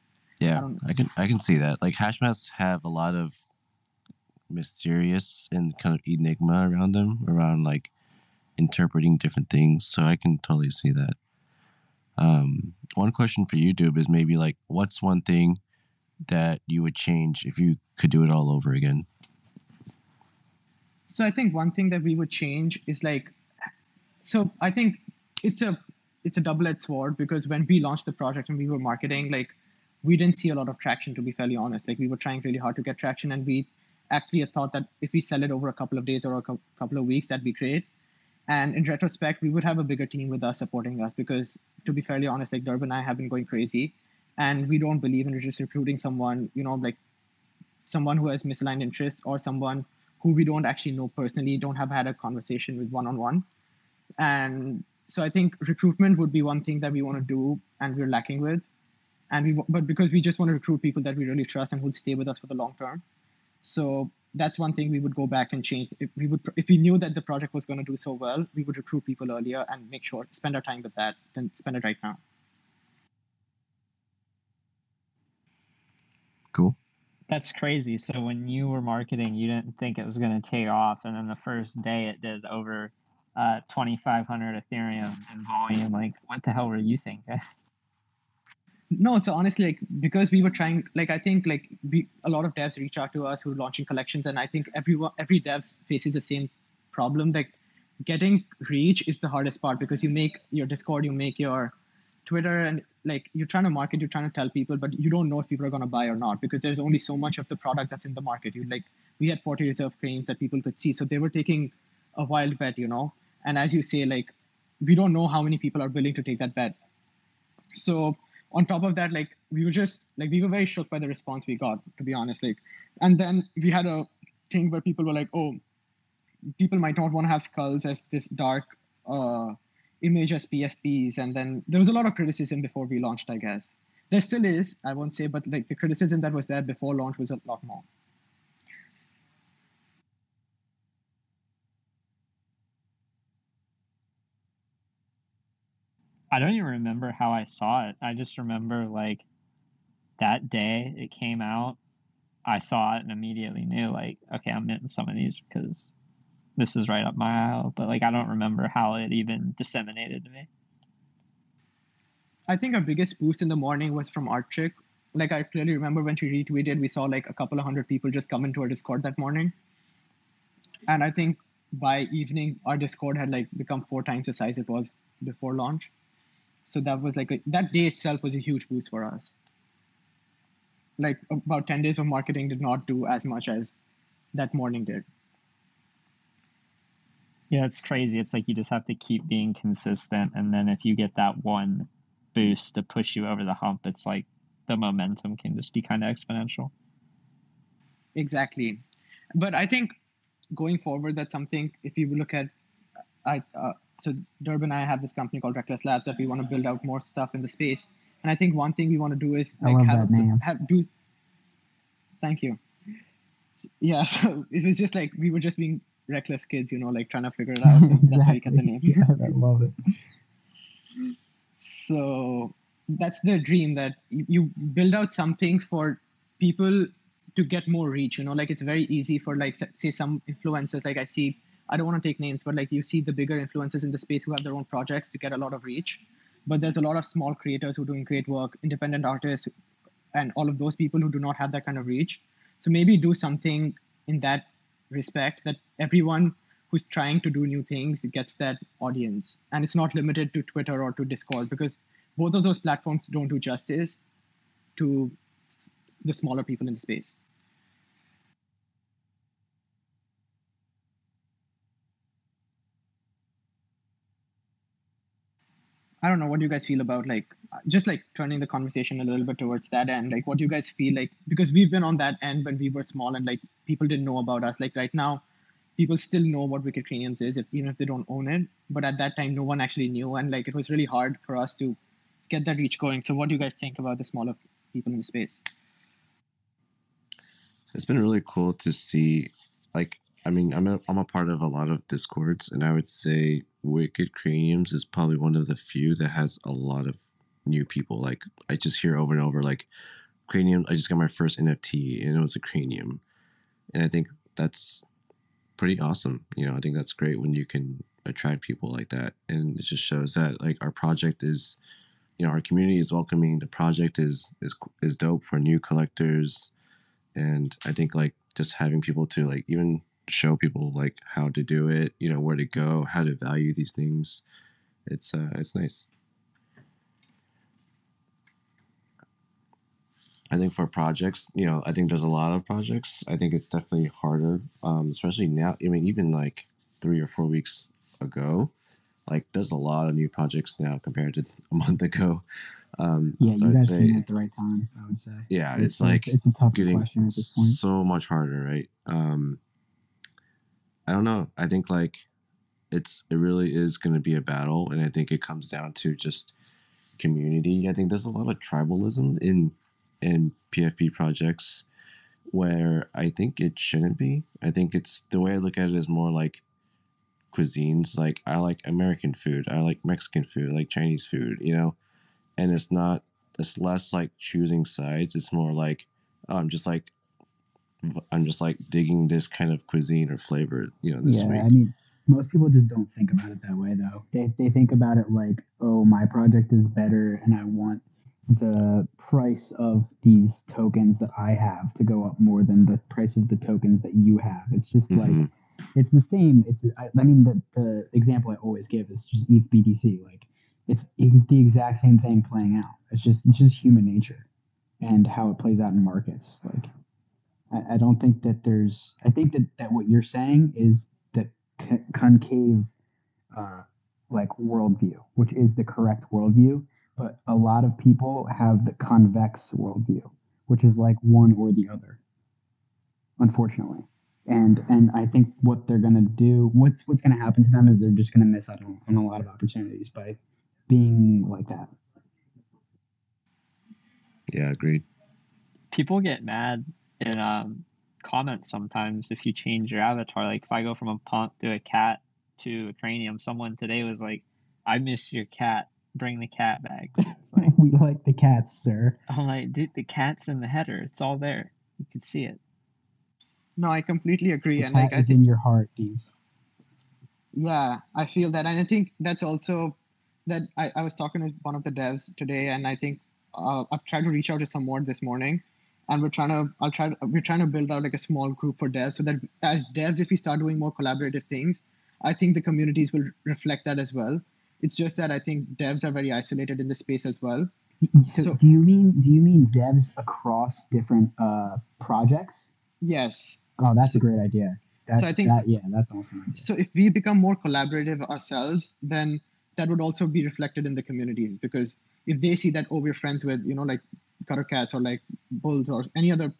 Yeah, Um, I can I can see that. Like Hashmasks have a lot of mysterious and kind of enigma around them, around like interpreting different things. So I can totally see that. Um, one question for you, Dube, is maybe like, what's one thing that you would change if you could do it all over again? so I think one thing that we would change is like so I think it's a it's a double-edged sword because when we launched the project and we were marketing, like we didn't see a lot of traction to be fairly honest. Like we were trying really hard to get traction and we actually thought that if we sell it over a couple of days or a cou- couple of weeks, that'd be great. And in retrospect, we would have a bigger team with us supporting us because, to be fairly honest, like Durban and I have been going crazy, and we don't believe in just recruiting someone, you know, like someone who has misaligned interests or someone who we don't actually know personally, don't have had a conversation with one on one. And so I think recruitment would be one thing that we want to do, and we're lacking with. And we, but because we just want to recruit people that we really trust and who'll stay with us for the long term. So that's one thing we would go back and change. If we would, if we knew that the project was going to do so well, we would recruit people earlier and make sure spend our time with that than spend it right now. Cool. That's crazy. So when you were marketing, you didn't think it was going to take off, and then the first day it did over uh, 2,500 Ethereum in volume. Like, what the hell were you thinking? [LAUGHS] No, so honestly, like because we were trying, like I think like we a lot of devs reach out to us who are launching collections, and I think everyone every dev faces the same problem. Like getting reach is the hardest part because you make your Discord, you make your Twitter, and like you're trying to market, you're trying to tell people, but you don't know if people are gonna buy or not because there's only so much of the product that's in the market. You like we had 40 reserve claims that people could see, so they were taking a wild bet, you know. And as you say, like we don't know how many people are willing to take that bet. So on top of that, like we were just like we were very shook by the response we got, to be honest. Like, and then we had a thing where people were like, "Oh, people might not want to have skulls as this dark uh, image as PFPs," and then there was a lot of criticism before we launched. I guess there still is, I won't say, but like the criticism that was there before launch was a lot more. I don't even remember how I saw it. I just remember like that day it came out. I saw it and immediately knew like, okay, I'm minting some of these because this is right up my aisle, but like I don't remember how it even disseminated to me. I think our biggest boost in the morning was from Art Chick. Like I clearly remember when she retweeted, we saw like a couple of hundred people just come into our Discord that morning. And I think by evening, our Discord had like become four times the size it was before launch. So that was like a, that day itself was a huge boost for us. Like about 10 days of marketing did not do as much as that morning did. Yeah, it's crazy. It's like you just have to keep being consistent. And then if you get that one boost to push you over the hump, it's like the momentum can just be kind of exponential. Exactly. But I think going forward, that's something, if you look at, I, uh, so Durban and I have this company called Reckless Labs that we want to build out more stuff in the space. And I think one thing we want to do is like have, that have do. Thank you. Yeah, [LAUGHS] so it was just like we were just being reckless kids, you know, like trying to figure it out. So that's how you get the [LAUGHS] name. yeah, I love it. So that's the dream that you build out something for people to get more reach. You know, like it's very easy for like say some influencers. Like I see, I don't want to take names, but like you see the bigger influencers in the space who have their own projects to get a lot of reach. But there's a lot of small creators who are doing great work, independent artists, and all of those people who do not have that kind of reach. So maybe do something in that respect that everyone who's trying to do new things gets that audience. And it's not limited to Twitter or to Discord because both of those platforms don't do justice to the smaller people in the space. I don't know what do you guys feel about like just like turning the conversation a little bit towards that end. Like, what do you guys feel like? Because we've been on that end when we were small and like people didn't know about us. Like right now, people still know what Wicked Craniums is, if, even if they don't own it. But at that time, no one actually knew, and like it was really hard for us to get that reach going. So, what do you guys think about the smaller people in the space? It's been really cool to see, like, I mean, I'm a, I'm a part of a lot of discords, and I would say Wicked Craniums is probably one of the few that has a lot of new people. Like, I just hear over and over, like, Cranium, I just got my first NFT, and it was a Cranium. And I think that's pretty awesome. You know, I think that's great when you can attract people like that. And it just shows that, like, our project is, you know, our community is welcoming. The project is is is dope for new collectors and i think like just having people to like even show people like how to do it you know where to go how to value these things it's uh it's nice i think for projects you know i think there's a lot of projects i think it's definitely harder um especially now i mean even like three or four weeks ago like there's a lot of new projects now compared to a month ago um Yeah, so you i'd say at the right time. I would say. yeah it's, a- like it's a tough getting question at this point. so much harder, right? Um, I don't know. I think like it's it really is going to be a battle, and I think it comes down to just community. I think there's a lot of tribalism in in PFP projects where I think it shouldn't be. I think it's the way I look at it is more like cuisines. Like I like American food, I like Mexican food, I like Chinese food, you know, and it's not. It's less like choosing sides. It's more like oh, I'm just like I'm just like digging this kind of cuisine or flavor, you know, this yeah, week. I mean, most people just don't think about it that way, though. They they think about it like, oh, my project is better, and I want the price of these tokens that I have to go up more than the price of the tokens that you have. It's just like Mhm. it's the same. It's I, I mean the the example I always give is just ETH BTC. Like it's the exact same thing playing out. It's just it's just human nature and how it plays out in markets. Like I, I don't think that there's. I think that that what you're saying is the c- concave, uh, like worldview, which is the correct worldview. But a lot of people have the convex worldview, which is like one or the other. Unfortunately, and and I think what they're gonna do, what's what's gonna happen to them is they're just gonna miss out on, on a lot of opportunities by being like that. Yeah, agreed. People get mad in um, comments sometimes if you change your avatar. Like if I go from a punk to a cat to a cranium, someone today was like, "I miss your cat. Bring the cat back." [LAUGHS] It's like [LAUGHS] we like the cats, sir. I'm like, dude, the cat's in the header. It's all there. You can see it. No, I completely agree, The and like cat I is think in your heart, Deez. Yeah, I feel that, and I think that's also that I, I was talking to one of the devs today, and I think uh, I've tried to reach out to some more this morning, and we're trying to I'll try to, we're trying to build out like a small group for devs so that as devs, if we start doing more collaborative things, I think the communities will reflect that as well. It's just that I think devs are very isolated in the space as well. So, So- do you mean do you mean devs across different uh, projects? Yes, Oh, that's So- a great idea. That's, I think- that, yeah, that's awesome. idea. so if we become more collaborative ourselves then that would also be reflected in the communities because if they see that oh we're friends with you know like gutter cats or like bulls or any other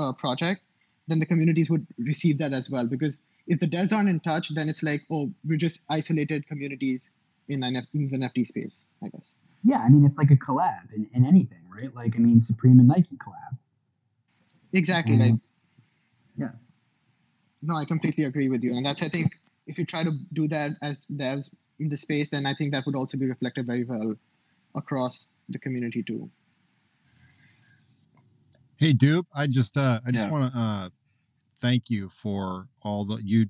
uh, project then the communities would receive that as well because if the devs aren't in touch then it's like oh we're just isolated communities in, an, in the nft space i guess Yeah, I mean it's like a collab in, in anything, right? Like I mean Supreme and Nike collab. exactly Mhm. like Yeah. no i completely agree with you and that's i think if you try to do that as devs in the space then i think that would also be reflected very well across the community too Hey, Dupe, I just uh, I just Yeah. want to uh, thank you for all the you,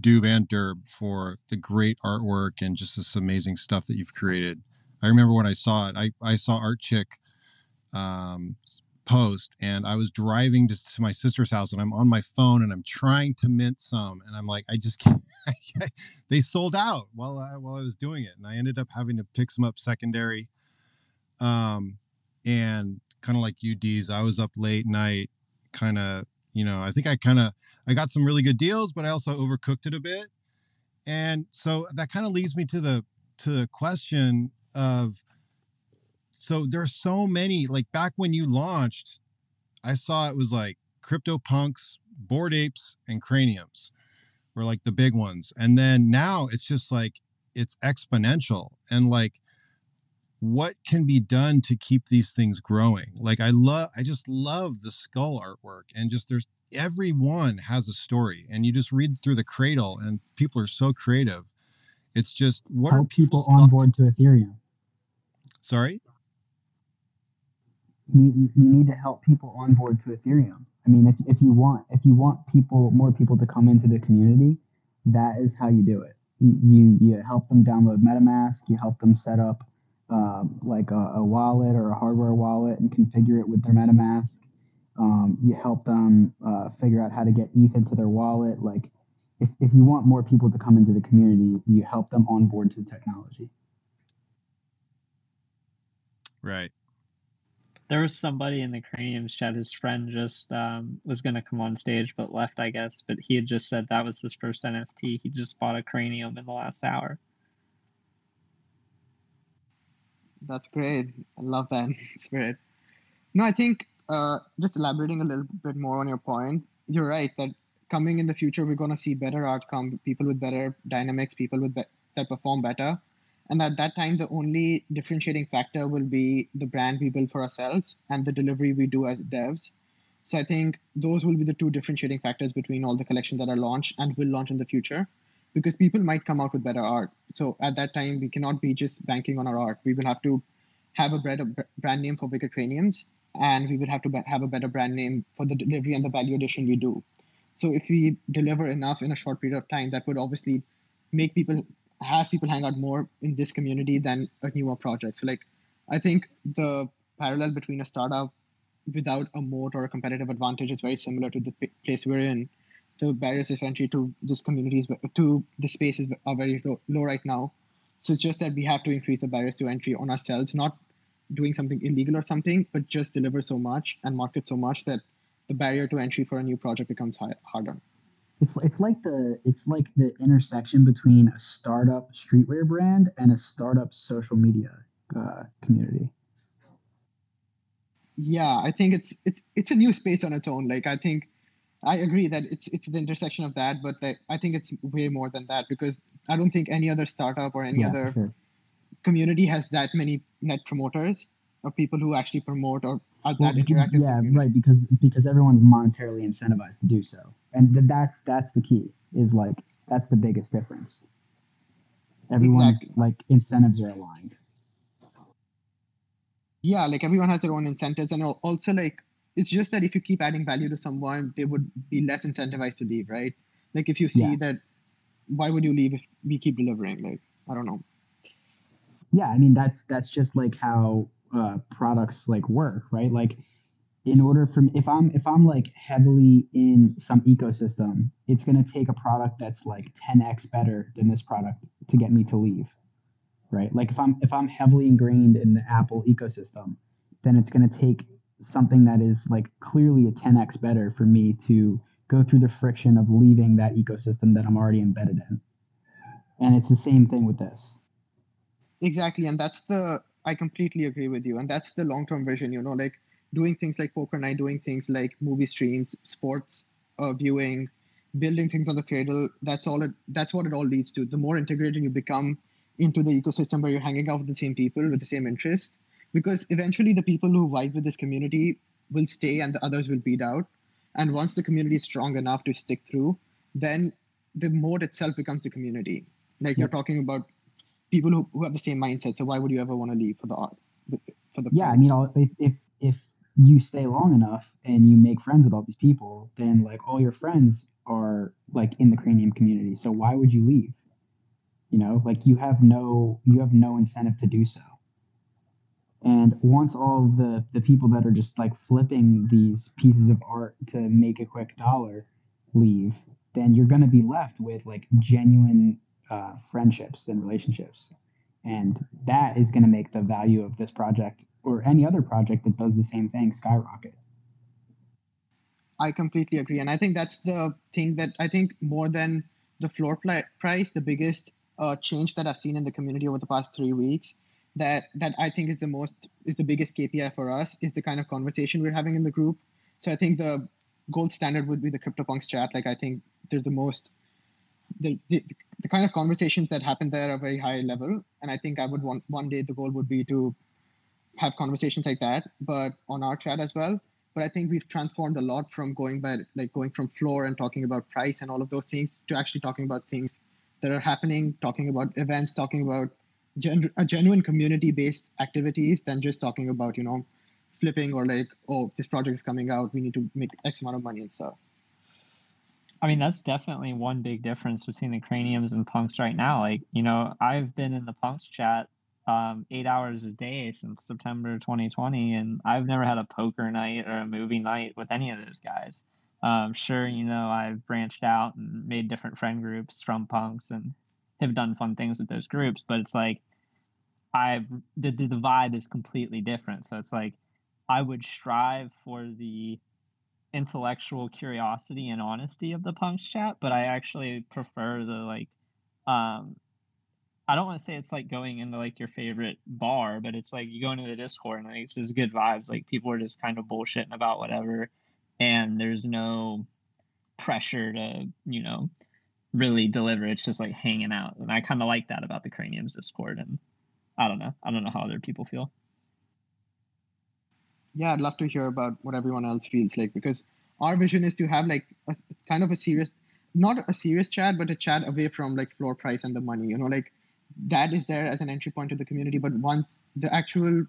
Dube and Derb, for the great artwork and just this amazing stuff that you've created. I remember when I saw it, I I saw Art Chick um, post, and I was driving to, to my sister's house, and I'm on my phone, and I'm trying to mint some, and I'm like, I just can't. [LAUGHS] they sold out while I while I was doing it, and I ended up having to pick some up secondary. Um, and kind of like UDs. I was up late night, kind of, you know, I think I kind of I got some really good deals, but I also overcooked it a bit. And so that kind of leads me to the to the question of so there's so many like back when you launched, I saw it was like crypto punks, Bored Apes, and craniums were like the big ones. And then now it's just like it's exponential and like what can be done to keep these things growing like i love i just love the skull artwork and just there's everyone has a story and you just read through the cradle and people are so creative it's just what are Help people on board to Ethereum. sorry You need, you need to help people on board to Ethereum. I mean, if, if you want if you want people more people to come into the community, that is how you do it. You you, you help them download MetaMask. You help them set up uh, like a, a wallet or a hardware wallet and configure it with their MetaMask. Um, you help them uh, figure out how to get ETH into their wallet. Like, if, if you want more people to come into the community, you help them onboard to the technology. right There was somebody in the Craniums chat. His friend just um, was going to come on stage, but left, I guess. But he had just said that was his first NFT. He just bought a cranium in the last hour. That's great. I love that [LAUGHS] spirit. No, I think uh, just elaborating a little bit more on your point, you're right that coming in the future, we're going to see better outcome, people with better dynamics, people with be- that perform better. And at that time, the only differentiating factor will be the brand we build for ourselves and the delivery we do as devs. So I think those will be the two differentiating factors between all the collections that are launched and will launch in the future because people might come out with better art. So at that time, we cannot be just banking on our art. We will have to have a better brand name for Wicked and we would have to have a better brand name for the delivery and the value addition we do. So if we deliver enough in a short period of time, that would obviously make people have people hang out more in this community than a newer project. So like, I think the parallel between a startup without a moat or a competitive advantage is very similar to the place we're in. The barriers of entry to this community is to the spaces are very low, low right now. So it's just that we have to increase the barriers to entry on ourselves, not doing something illegal or something, but just deliver so much and market so much that the barrier to entry for a new project becomes high, harder. It's it's like the it's like the intersection between a startup streetwear brand and a startup social media uh, community. Yeah, I think it's it's it's a new space on its own. Like I think I agree that it's it's the intersection of that, but like I think it's way more than that because I don't think any other startup or any yeah, other sure. community has that many net promoters or people who actually promote or are Well, that interactive. yeah, right. Because because everyone's monetarily incentivized to do so, and th- that's that's the key. Is like that's the biggest difference. Everyone's Exactly. like incentives are aligned. yeah like everyone has their own incentives and also like it's just that if you keep adding value to someone they would be less incentivized to leave right like if you see Yeah. that why would you leave if we keep delivering? Like, I don't know. Yeah, I mean that's that's just like how uh, products like work, right? Like in order for me, if I'm if I'm like heavily in some ecosystem, it's gonna take a product that's like 10x better than this product to get me to leave. Right? Like if I'm if I'm heavily ingrained in the Apple ecosystem, then it's gonna take something that is like clearly a 10x better for me to go through the friction of leaving that ecosystem that I'm already embedded in. And it's the same thing with this. Exactly. And that's the, I completely agree with you. And that's the long term vision, you know, like doing things like poker night, doing things like movie streams, sports uh, viewing, building things on the cradle. That's all it, that's what it all leads to. The more integrated you become into the ecosystem where you're hanging out with the same people with the same interest, because eventually the people who vibe with this community will stay and the others will beat out and once the community is strong enough to stick through, then the mode itself becomes a community. Like you're talking about people who, who have the same mindset. So why would you ever want to leave for the art? For the yeah, I mean, if if if you stay long enough and you make friends with all these people, then like all your friends are like in the cranium community. So why would you leave? You know, like you have no you have no incentive to do so. And once all the, the people that are just like flipping these pieces of art to make a quick dollar leave, then you're going to be left with like genuine uh, friendships and relationships. And that is going to make the value of this project or any other project that does the same thing skyrocket. I completely agree. And I think that's the thing that I think more than the floor price, the biggest uh, change that I've seen in the community over the past three weeks that that I think is the most is the biggest KPI for us is the kind of conversation we're having in the group. So I think the gold standard would be the CryptoPunks chat. Like I think they're the most the, the the kind of conversations that happen there are very high level, and I think I would want one day the goal would be to have conversations like that, but on our chat as well. But I think we've transformed a lot from going by like going from floor and talking about price and all of those things to actually talking about things that are happening, talking about events, talking about gen- a genuine community based activities than just talking about you know flipping or like oh this project is coming out we need to make x amount of money and stuff. I mean that's definitely one big difference between the craniums and punks right now. Like you know i've been in the punks chat um, eight hours a day since september 2020 and i've never had a poker night or a movie night with any of those guys. Um, sure you know i've branched out and made different friend groups from punks and have done fun things with those groups but it's like I the, the vibe is completely different. So it's like I would strive for the intellectual curiosity and honesty of the punks chat, but I actually prefer the like um I don't want to say it's like going into like your favorite bar, but it's like you go into the Discord and like it's just good vibes. Like people are just kind of bullshitting about whatever and there's no pressure to, you know, really deliver. It's just like hanging out. And I kind of like that about the Craniums Discord and I don't know. I don't know how other people feel. Yeah, I'd love to hear about what everyone else feels like because our vision is to have like a kind of a serious, not a serious chat, but a chat away from like floor price and the money. You know, like that is there as an entry point to the community. But once the actual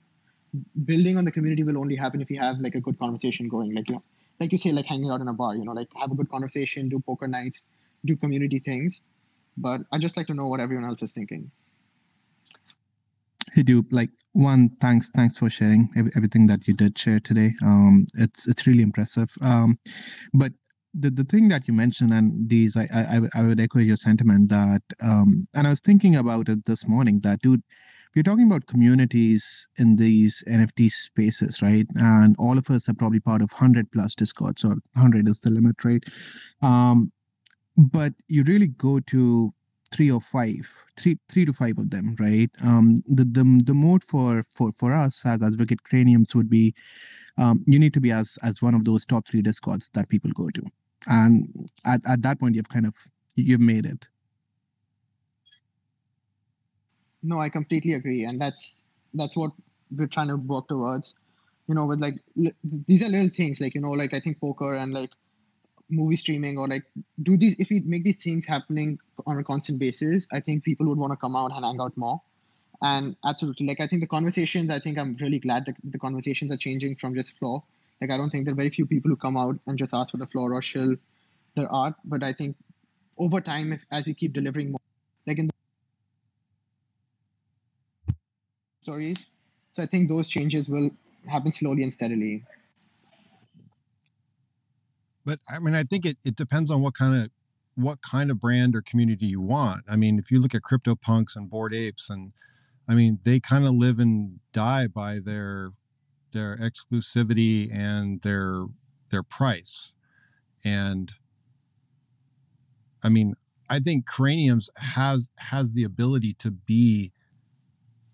building on the community will only happen if you have like a good conversation going. Like you know, like you say, like hanging out in a bar. You know, like have a good conversation, do poker nights, do community things. But I just like to know what everyone else is thinking. Dupe, like one, thanks, thanks for sharing everything that you did share today. Um, it's it's really impressive. Um, but the, the thing that you mentioned and these I, I I would echo your sentiment that um and I was thinking about it this morning that dude we're talking about communities in these NFT spaces right and all of us are probably part of 100 plus discords or 100 is the limit right um but you really go to three or five, three three to five of them, right? Um, the the the mode for for for us as Wicked Craniums would be, um, you need to be as as one of those top three discords that people go to, and at at that point you've kind of you've made it. No, I completely agree, and that's that's what we're trying to work towards. You know, with like these are little things like you know, like I think poker and like movie streaming or like do these if we make these things happening on a constant basis i think people would want to come out and hang out more and absolutely like i think the conversations i think i'm really glad that the conversations are changing from just floor like i don't think there are very few people who come out and just ask for the floor or shill their art but i think over time, if as we keep delivering more, like in the stories. So I think those changes will happen slowly and steadily. But I mean, I think it, it depends on what kind of what kind of brand or community you want. I mean, if you look at CryptoPunks and Bored Apes, and I mean, they kind of live and die by their their exclusivity and their their price. And I mean, I think Craniums has has the ability to be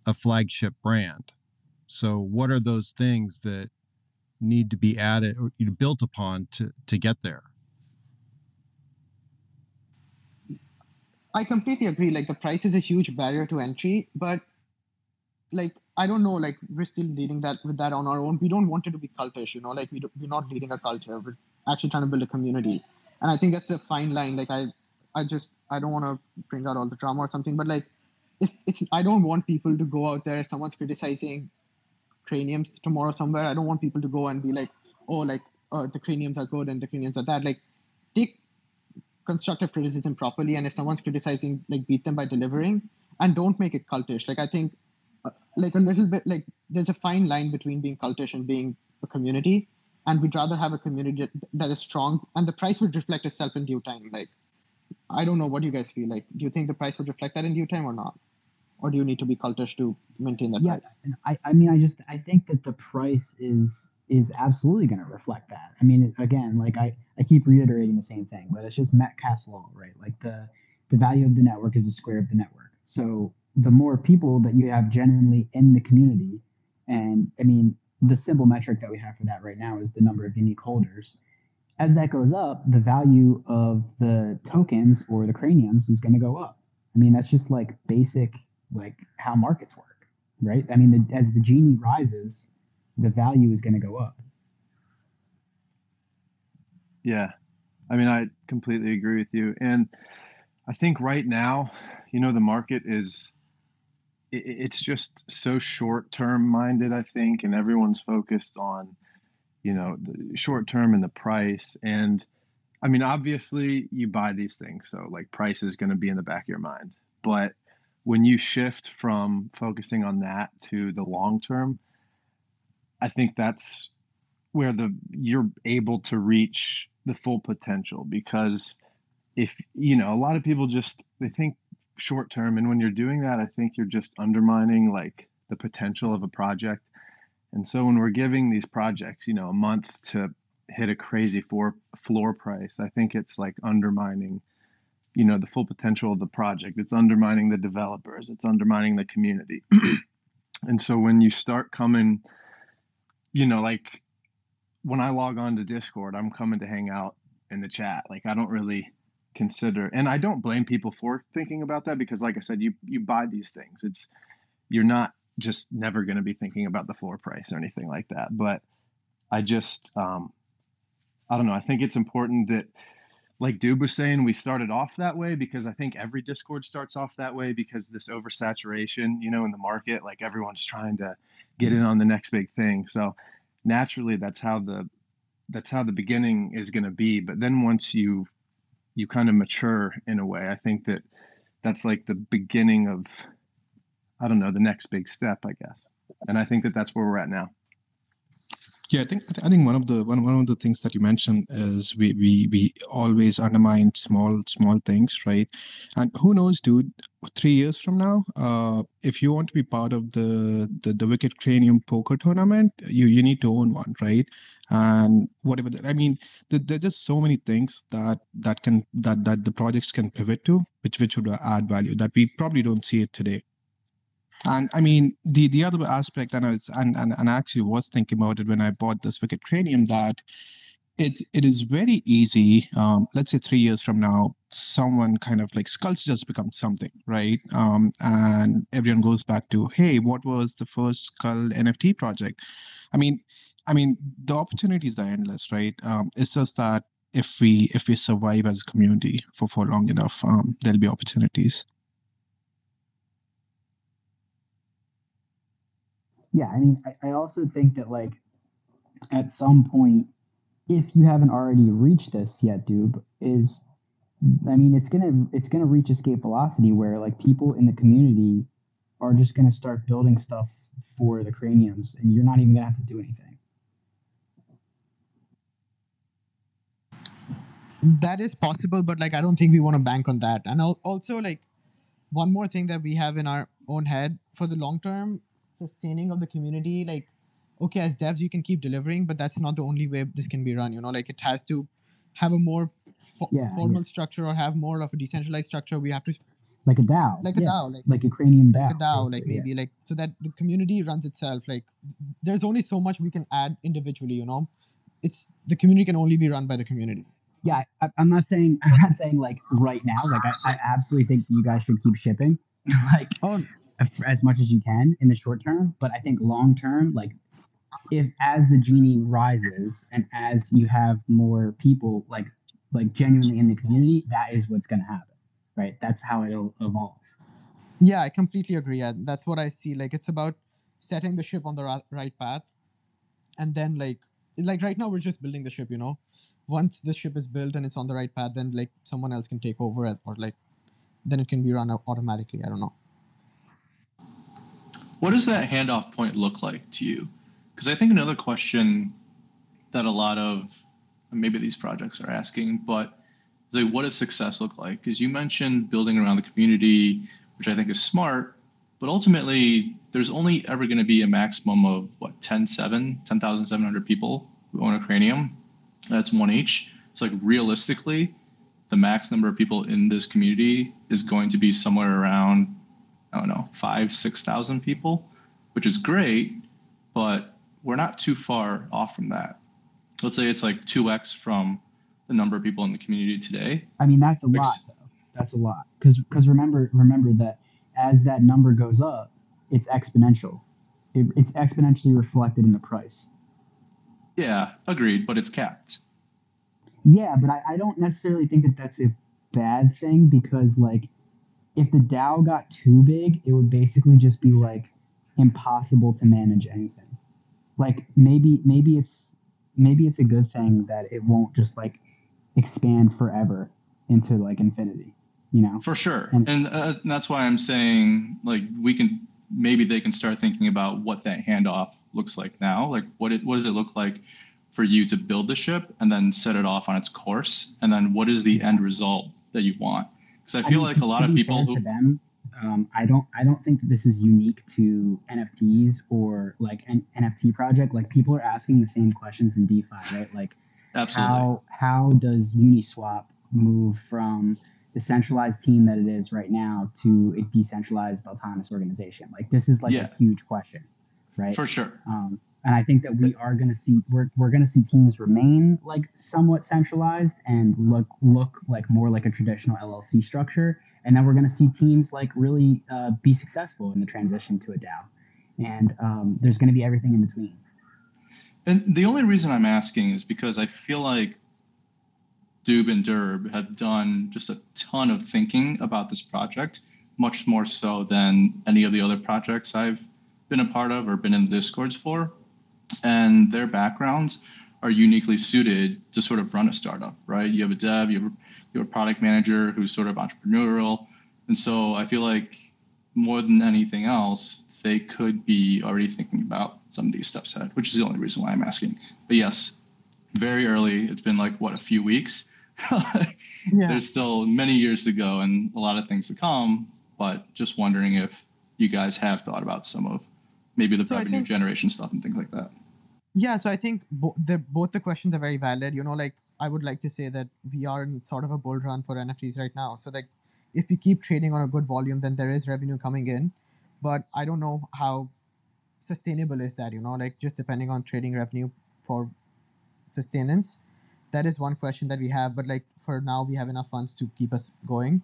a flagship brand. So what are those things that need to be added or built upon to to get there? I completely agree. Like the price is a huge barrier to entry, but like I don't know, like we're still leading that with that on our own. We don't want it to be cultish, you know. Like we we're not leading a cult here. We're actually trying to build a community, and I think that's a fine line. Like I, I just I don't want to bring out all the drama or something, but like it's it's I don't want people to go out there if someone's criticizing craniums tomorrow somewhere. I don't want people to go and be like, oh, like oh, the craniums are good and the craniums are bad. Like take constructive criticism properly, and if someone's criticizing, like beat them by delivering, and don't make it cultish. Like I think uh, like a little bit like there's a fine line between being cultish and being a community and we'd rather have a community that is strong and the price would reflect itself in due time like i don't know what you guys feel like do you think the price would reflect that in due time or not or do you need to be cultish to maintain that yeah price I, I mean i just i think that the price is is absolutely going to reflect that i mean again like i i keep reiterating the same thing but it's just metcalfe's law right like the the value of the network is the square of the network so the more people that you have genuinely in the community, and I mean, the simple metric that we have for that right now is the number of unique holders. As that goes up, the value of the tokens or the craniums is going to go up. I mean, that's just like basic, like how markets work, right? I mean, the, as the genie rises, the value is going to go up. Yeah. I mean, I completely agree with you. And I think right now, you know, the market is it's just so short term minded, I think, and everyone's focused on, you know, the short term and the price. And I mean, obviously, you buy these things, so like price is going to be in the back of your mind. But when you shift from focusing on that to the long term, I think that's where the you're able to reach the full potential because if you know a lot of people just they think short term and when you're doing that i think you're just undermining like the potential of a project. And so when we're giving these projects you know a month to hit a crazy floor floor price i think it's like undermining you know the full potential of the project. It's undermining the developers. It's undermining the community. [CLEARS THROAT] And so when you start coming you know like when i log on to discord i'm coming to hang out in the chat. Like i don't really consider and i don't blame people for thinking about that because like i said you you buy these things. It's you're not just never going to be thinking about the floor price or anything like that. But i just um i don't know. I think it's important that like Doob was saying, we started off that way because I think every Discord starts off that way because this oversaturation, you know, in the market, like everyone's trying to get in mm-hmm. on the next big thing. So naturally, that's how the that's how the beginning is going to be. But then once you you kind of mature in a way. I think that that's like the beginning of I don't know the next big step, I guess. And I think that that's where we're at now. Yeah, I think I think one of the one, one of the things that you mentioned is we we we always undermine small small things, right? And who knows, dude? Three years from now, uh, if you want to be part of the the, the Wicked Cranium poker tournament, you you need to own one, right? And whatever. that, I mean, there, there are just so many things that that can that that the projects can pivot to, which which would add value that we probably don't see it today. And I mean, the the other aspect, and I was and, and, and I actually was thinking about it when I bought this Wicked Cranium that it it is very easy. Um, let's say three years from now, someone kind of like skulls just become something, right? Um, and everyone goes back to, hey, what was the first skull NFT project? I mean, I mean, the opportunities are endless, right? Um, it's just that if we if we survive as a community for for long enough, um, there'll be opportunities. Yeah, I mean, I, I also think that like at some point, if you haven't already reached this yet, Doob, is I mean, it's gonna it's gonna reach escape velocity where like people in the community are just gonna start building stuff for the craniums, and you're not even gonna have to do anything. that is possible but like i don't think we want to bank on that and also like one more thing that we have in our own head for the long term sustaining of the community like okay as devs you can keep delivering but that's not the only way this can be run you know like it has to have a more fo- Yeah, formal structure or have more of a decentralized structure we have to Like a DAO. like a yeah, DAO, like like a cranium DAO. like a DAO, like basically, yeah. maybe like so that the community runs itself. Like there's only so much we can add individually, you know. It's the community can only be run by the community. yeah, I, I'm not saying [LAUGHS] I'm not saying like right now. Like I, I absolutely think you guys should keep shipping, [LAUGHS] like Oh as much as you can in the short term. But I think long term, like if as the genie rises and as you have more people like like genuinely in the community, that is what's going to happen, right? That's how it'll evolve. yeah, I completely agree. That's what I see. Like it's about setting the ship on the right path, and then like like right now we're just building the ship, you know. Once the ship is built and it's on the right path, then like someone else can take over or like then it can be run automatically. I don't know. What does that handoff point look like to you? Because I think another question that a lot of maybe these projects are asking, but like, what does success look like? Because you mentioned building around the community, which I think is smart, but ultimately there's only ever going to be a maximum of what 10, 7, 10,700 people who own a cranium. That's one each. So like realistically, the max number of people in this community is going to be somewhere around I don't know, five, 6,000 people, which is great, but we're not too far off from that. Let's say it's like 2x from the number of people in the community today. I mean, that's a lot, though. That's a lot. Because because remember remember that as that number goes up, it's exponential. It, it's exponentially reflected in the price. Yeah, agreed, but it's capped. Yeah, but I, I don't necessarily think that that's a bad thing because like if the DAO got too big, it would basically just be like impossible to manage anything. Like maybe maybe it's maybe it's a good thing that it won't just like expand forever into like infinity. You know? For sure. And- And, uh, that's why I'm saying, like, we can maybe they can start thinking about what that handoff looks like now. Like, what it what does it look like for you to build the ship and then set it off on its course? And then what is the end result that you want? Because I feel mean, like a lot of people who to them, um, I don't I don't think that this is unique to NFTs or like an NFT project. Like people are asking the same questions in DeFi, right? Like absolutely how how does Uniswap move from the centralized team that it is right now to a decentralized autonomous organization? Like this is like Yeah. a huge question, right? for sure. Um, and I think that we are going to see we're, we're going to see teams remain like somewhat centralized and look look like more like a traditional LLC structure, and then we're going to see teams like really uh, be successful in the transition to a DAO, and um, there's going to be everything in between. And the only reason I'm asking is because I feel like Doob and Derb have done just a ton of thinking about this project, much more so than any of the other projects I've been a part of or been in the discords for. And their backgrounds are uniquely suited to sort of run a startup, right? You have a dev, you have a, you have a product manager who's sort of entrepreneurial. And so I feel like more than anything else, they could be already thinking about some of these steps ahead, which is the only reason why I'm asking. But yes, very early. It's been like what a few weeks. [LAUGHS] Yeah. There's still many years to go and a lot of things to come. But just wondering if you guys have thought about some of maybe the So revenue think- generation stuff and things like that. Yeah, so I think bo- the, both the questions are very valid. You know, like I would like to say that we are in sort of a bull run for NFTs right now. So like, if we keep trading on a good volume, then there is revenue coming in. But I don't know how sustainable is that. You know, like just depending on trading revenue for sustenance. That is one question that we have. But like for now, we have enough funds to keep us going.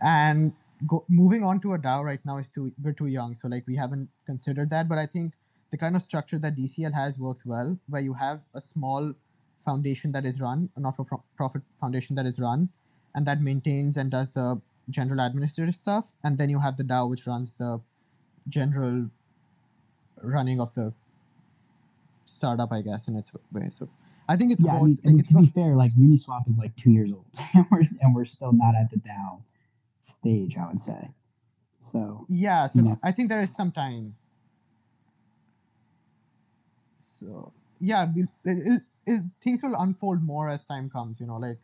And go, moving on to a DAO right now is too we're too young. So like we haven't considered that. But I think the kind of structure that DCL has works well, where you have a small foundation that is run, a not-for-profit foundation that is run, and that maintains and does the general administrative stuff, and then you have the DAO which runs the general running of the startup, I guess, in its way. So I think it's yeah, I mean, I like mean it's to be fair, like Uniswap is like two years old, [LAUGHS] and we're and we're still not at the DAO stage. I would say. So yeah. So you know, I think there is some time. So yeah, it, it, it, things will unfold more as time comes. You know, like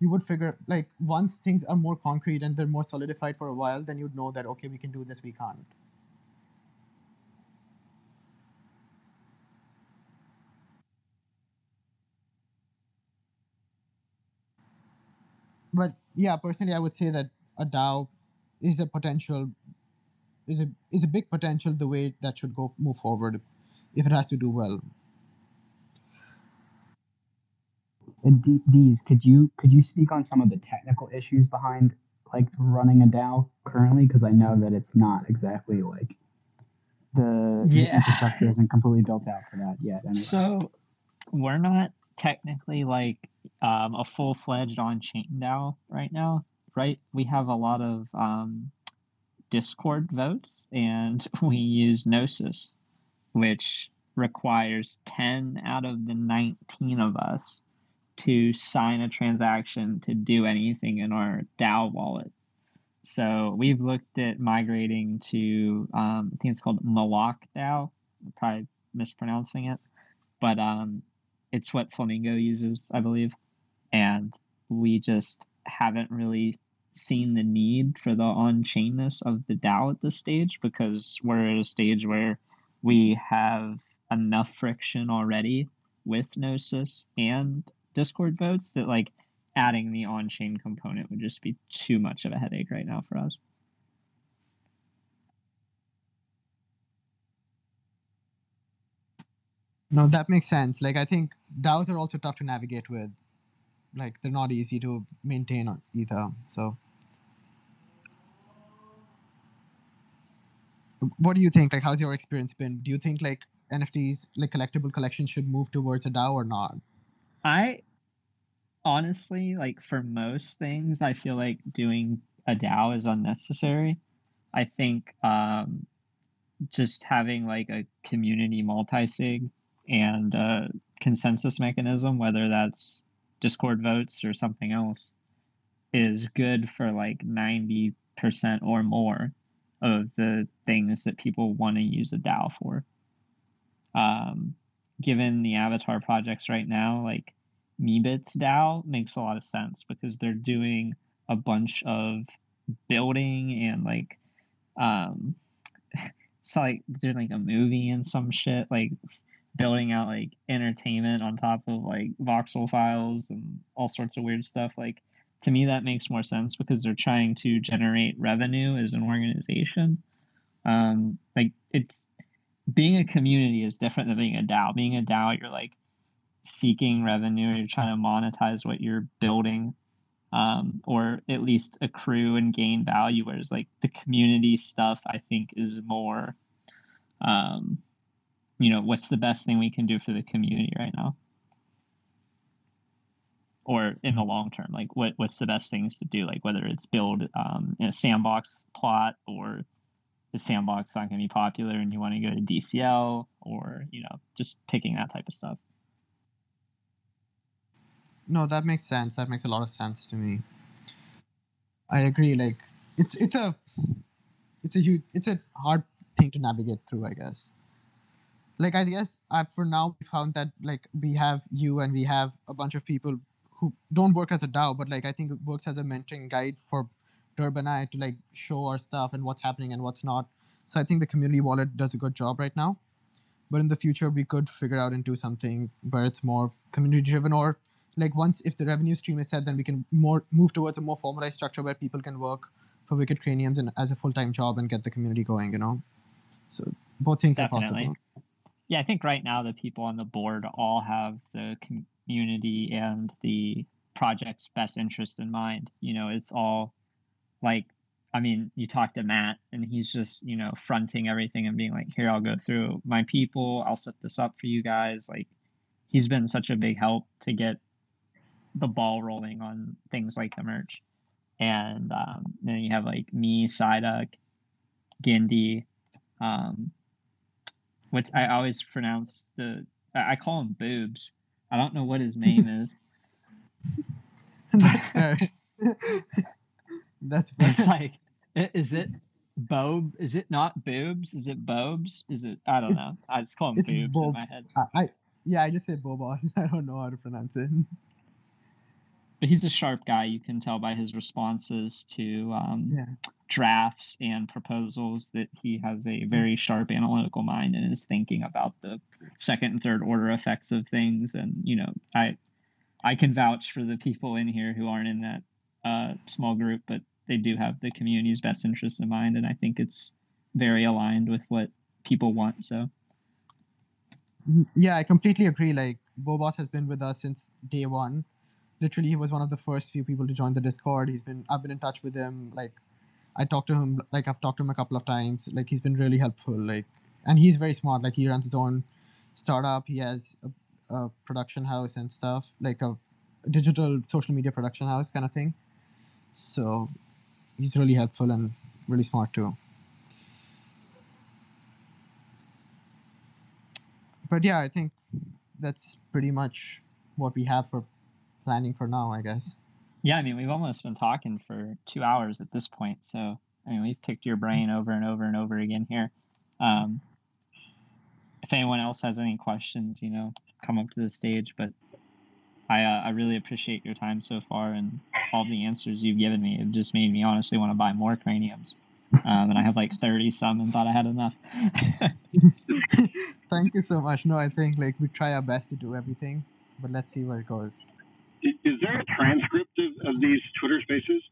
you would figure like once things are more concrete and they're more solidified for a while, then you'd know that okay, we can do this, we can't. But yeah, personally, I would say that a DAO is a potential is a is a big potential the way that should go move forward if it has to do well. and D- these could you could you speak on some of the technical issues behind like running a DAO currently? Because I know that it's not exactly like the, the Yeah. infrastructure isn't completely built out for that yet. Anyway. So we're not technically like um, a full fledged on chain DAO right now, right? We have a lot of um, Discord votes and [LAUGHS] we use Gnosis, which requires 10 out of the 19 of us to sign a transaction to do anything in our DAO wallet. So we've looked at migrating to, um, I think it's called Moloch DAO. I'm probably mispronouncing it, but um, it's what Flamingo uses, I believe. And we just haven't really seen the need for the on chainness of the DAO at this stage because we're at a stage where we have enough friction already with Gnosis and Discord votes that like adding the on chain component would just be too much of a headache right now for us. No, that makes sense. Like I think DAOs are also tough to navigate with. Like they're not easy to maintain or either. So what do you think? Like how's your experience been? Do you think like NFTs, like collectible collections should move towards a DAO or not? I honestly like for most things I feel like doing a DAO is unnecessary. I think um just having like a community multi-sig and a consensus mechanism, whether that's Discord votes or something else, is good for like 90% or more of the things that people want to use a DAO for. Um, given the avatar projects right now, like Meebits DAO makes a lot of sense because they're doing a bunch of building and like um [LAUGHS] it's like doing like a movie and some shit like building out like entertainment on top of like voxel files and all sorts of weird stuff like to me that makes more sense because they're trying to generate revenue as an organization. Um like it's being a community is different than being a dao. Being a dao you're like seeking revenue you're trying to monetize what you're building um, or at least accrue and gain value whereas like the community stuff i think is more um, you know what's the best thing we can do for the community right now or in the long term like what what's the best things to do like whether it's build um, a sandbox plot or the sandbox not going to be popular and you want to go to dcl or you know just picking that type of stuff No, that makes sense. That makes a lot of sense to me. I agree. Like it's it's a it's a huge it's a hard thing to navigate through, I guess. Like I guess I for now we found that like we have you and we have a bunch of people who don't work as a DAO, but like I think it works as a mentoring guide for Durb and I to like show our stuff and what's happening and what's not. So I think the community wallet does a good job right now. But in the future we could figure out into something where it's more community driven or like once if the revenue stream is set then we can more move towards a more formalized structure where people can work for wicked craniums and as a full-time job and get the community going you know so both things are Definitely. possible yeah i think right now the people on the board all have the community and the project's best interest in mind. You know it's all like i mean you talk to matt and he's just you know fronting everything and being like here i'll go through my people. I'll set this up for you guys. Like he's been such a big help to get the ball rolling on things like the merch. And um, then you have like me Psyduck, Gindi, um, I always pronounce the I call them boobs, I don't know what his name is. [LAUGHS] That's fair. [LAUGHS] That's fair. It's like, is it Bob? Is it not boobs? Is it Bobes? Is it? I don't know. I just call him It's boobs in my head. I, I yeah, I just say Bobos. [LAUGHS] I don't know how to pronounce it. But he's a sharp guy. You can tell by his responses to um, Yeah. drafts and proposals that he has a very sharp analytical mind and is thinking about the second and third order effects of things. And you know, I I can vouch for the people in here who aren't in that uh, small group, but they do have the community's best interest in mind, and I think it's very aligned with what people want. So Mm, Yeah, I completely agree. Like Bobos has been with us since day one. Literally, he was one of the first few people to join the Discord. He's been I've been in touch with him. Like I talked to him like I've talked to him a couple of times. Like he's been really helpful. Like and he's very smart. Like he runs his own startup. He has a, a production house and stuff, like a digital social media production house kind of thing. So he's really helpful and really smart too. But yeah, I think that's pretty much what we have for planning for now, I guess. yeah, I mean, we've almost been talking for two hours at this point. So I mean, we've picked your brain over and over and over again here. Um, if anyone else has any questions, you know, come up to the stage. But I uh, I really appreciate your time so far and all the answers you've given me. It just made me honestly want to buy more craniums. Um, and I have like thirty some and thought I had enough. [LAUGHS] Thank you so much. No, I think like we try our best to do everything, but let's see where it goes. Is, there a transcript of, of these Twitter spaces?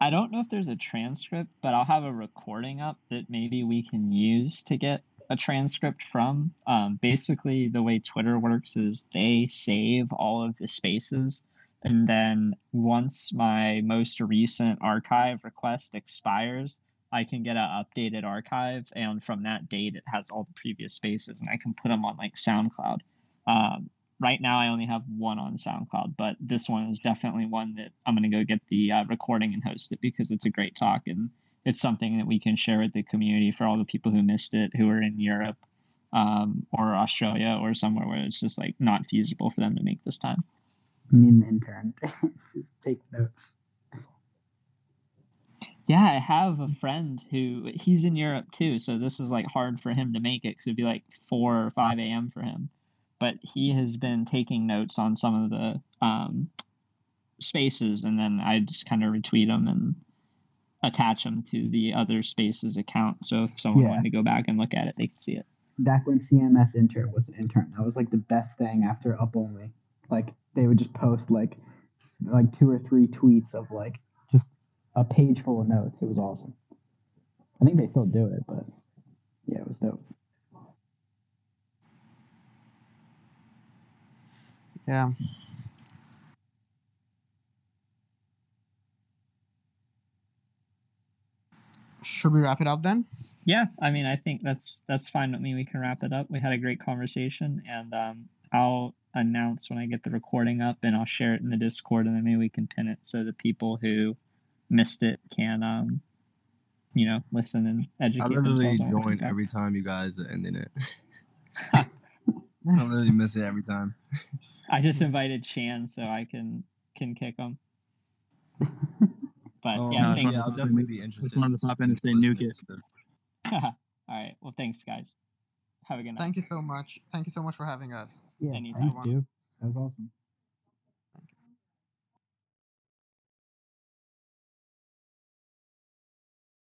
I don't know if there's a transcript, but I'll have a recording up that maybe we can use to get a transcript from. Um, basically, the way Twitter works is they save all of the spaces, and then once my most recent archive request expires, I can get an updated archive, and from that date, it has all the previous spaces, and I can put them on like SoundCloud. Um, right now I only have one on SoundCloud, but this one is definitely one that I'm going to go get the uh, recording and host it because it's a great talk and it's something that we can share with the community for all the people who missed it, who are in Europe um, or Australia or somewhere where it's just like not feasible for them to make this time. You need an intern. [LAUGHS] Just take notes. Yeah, I have a friend who he's in Europe too, so this is like hard for him to make it because it'd be like four or five a.m. for him. But he has been taking notes on some of the um, spaces, and then I just kind of retweet them and attach them to the other spaces account. So if someone Yeah. wanted to go back and look at it, they could see it. Back when CMS intern was an intern, that was like the best thing after Up Only. Like they would just post like like two or three tweets of like just a page full of notes. It was awesome. I think they still do it, but yeah, it was dope. Yeah. Should we wrap it up then? Yeah, I mean, I think that's that's fine with me. We can wrap it up. We had a great conversation, and um, I'll announce when I get the recording up, and I'll share it in the Discord, and then maybe we can pin it so the people who missed it can, um, you know, listen and I educate literally themselves. on what join got. every time you guys are ending it. [LAUGHS] [LAUGHS] I really miss it every time. [LAUGHS] [LAUGHS] I just invited Chan so I can can kick him. [LAUGHS] But Oh, yeah, no, thanks. yeah, I'll definitely be interested. Just wanted to pop in and say nuke [LAUGHS] it. All right. Well, thanks, guys. Have a good night. Thank you so much. Thank you so much for having us. Yeah, Anytime. thanks, dude. That was awesome.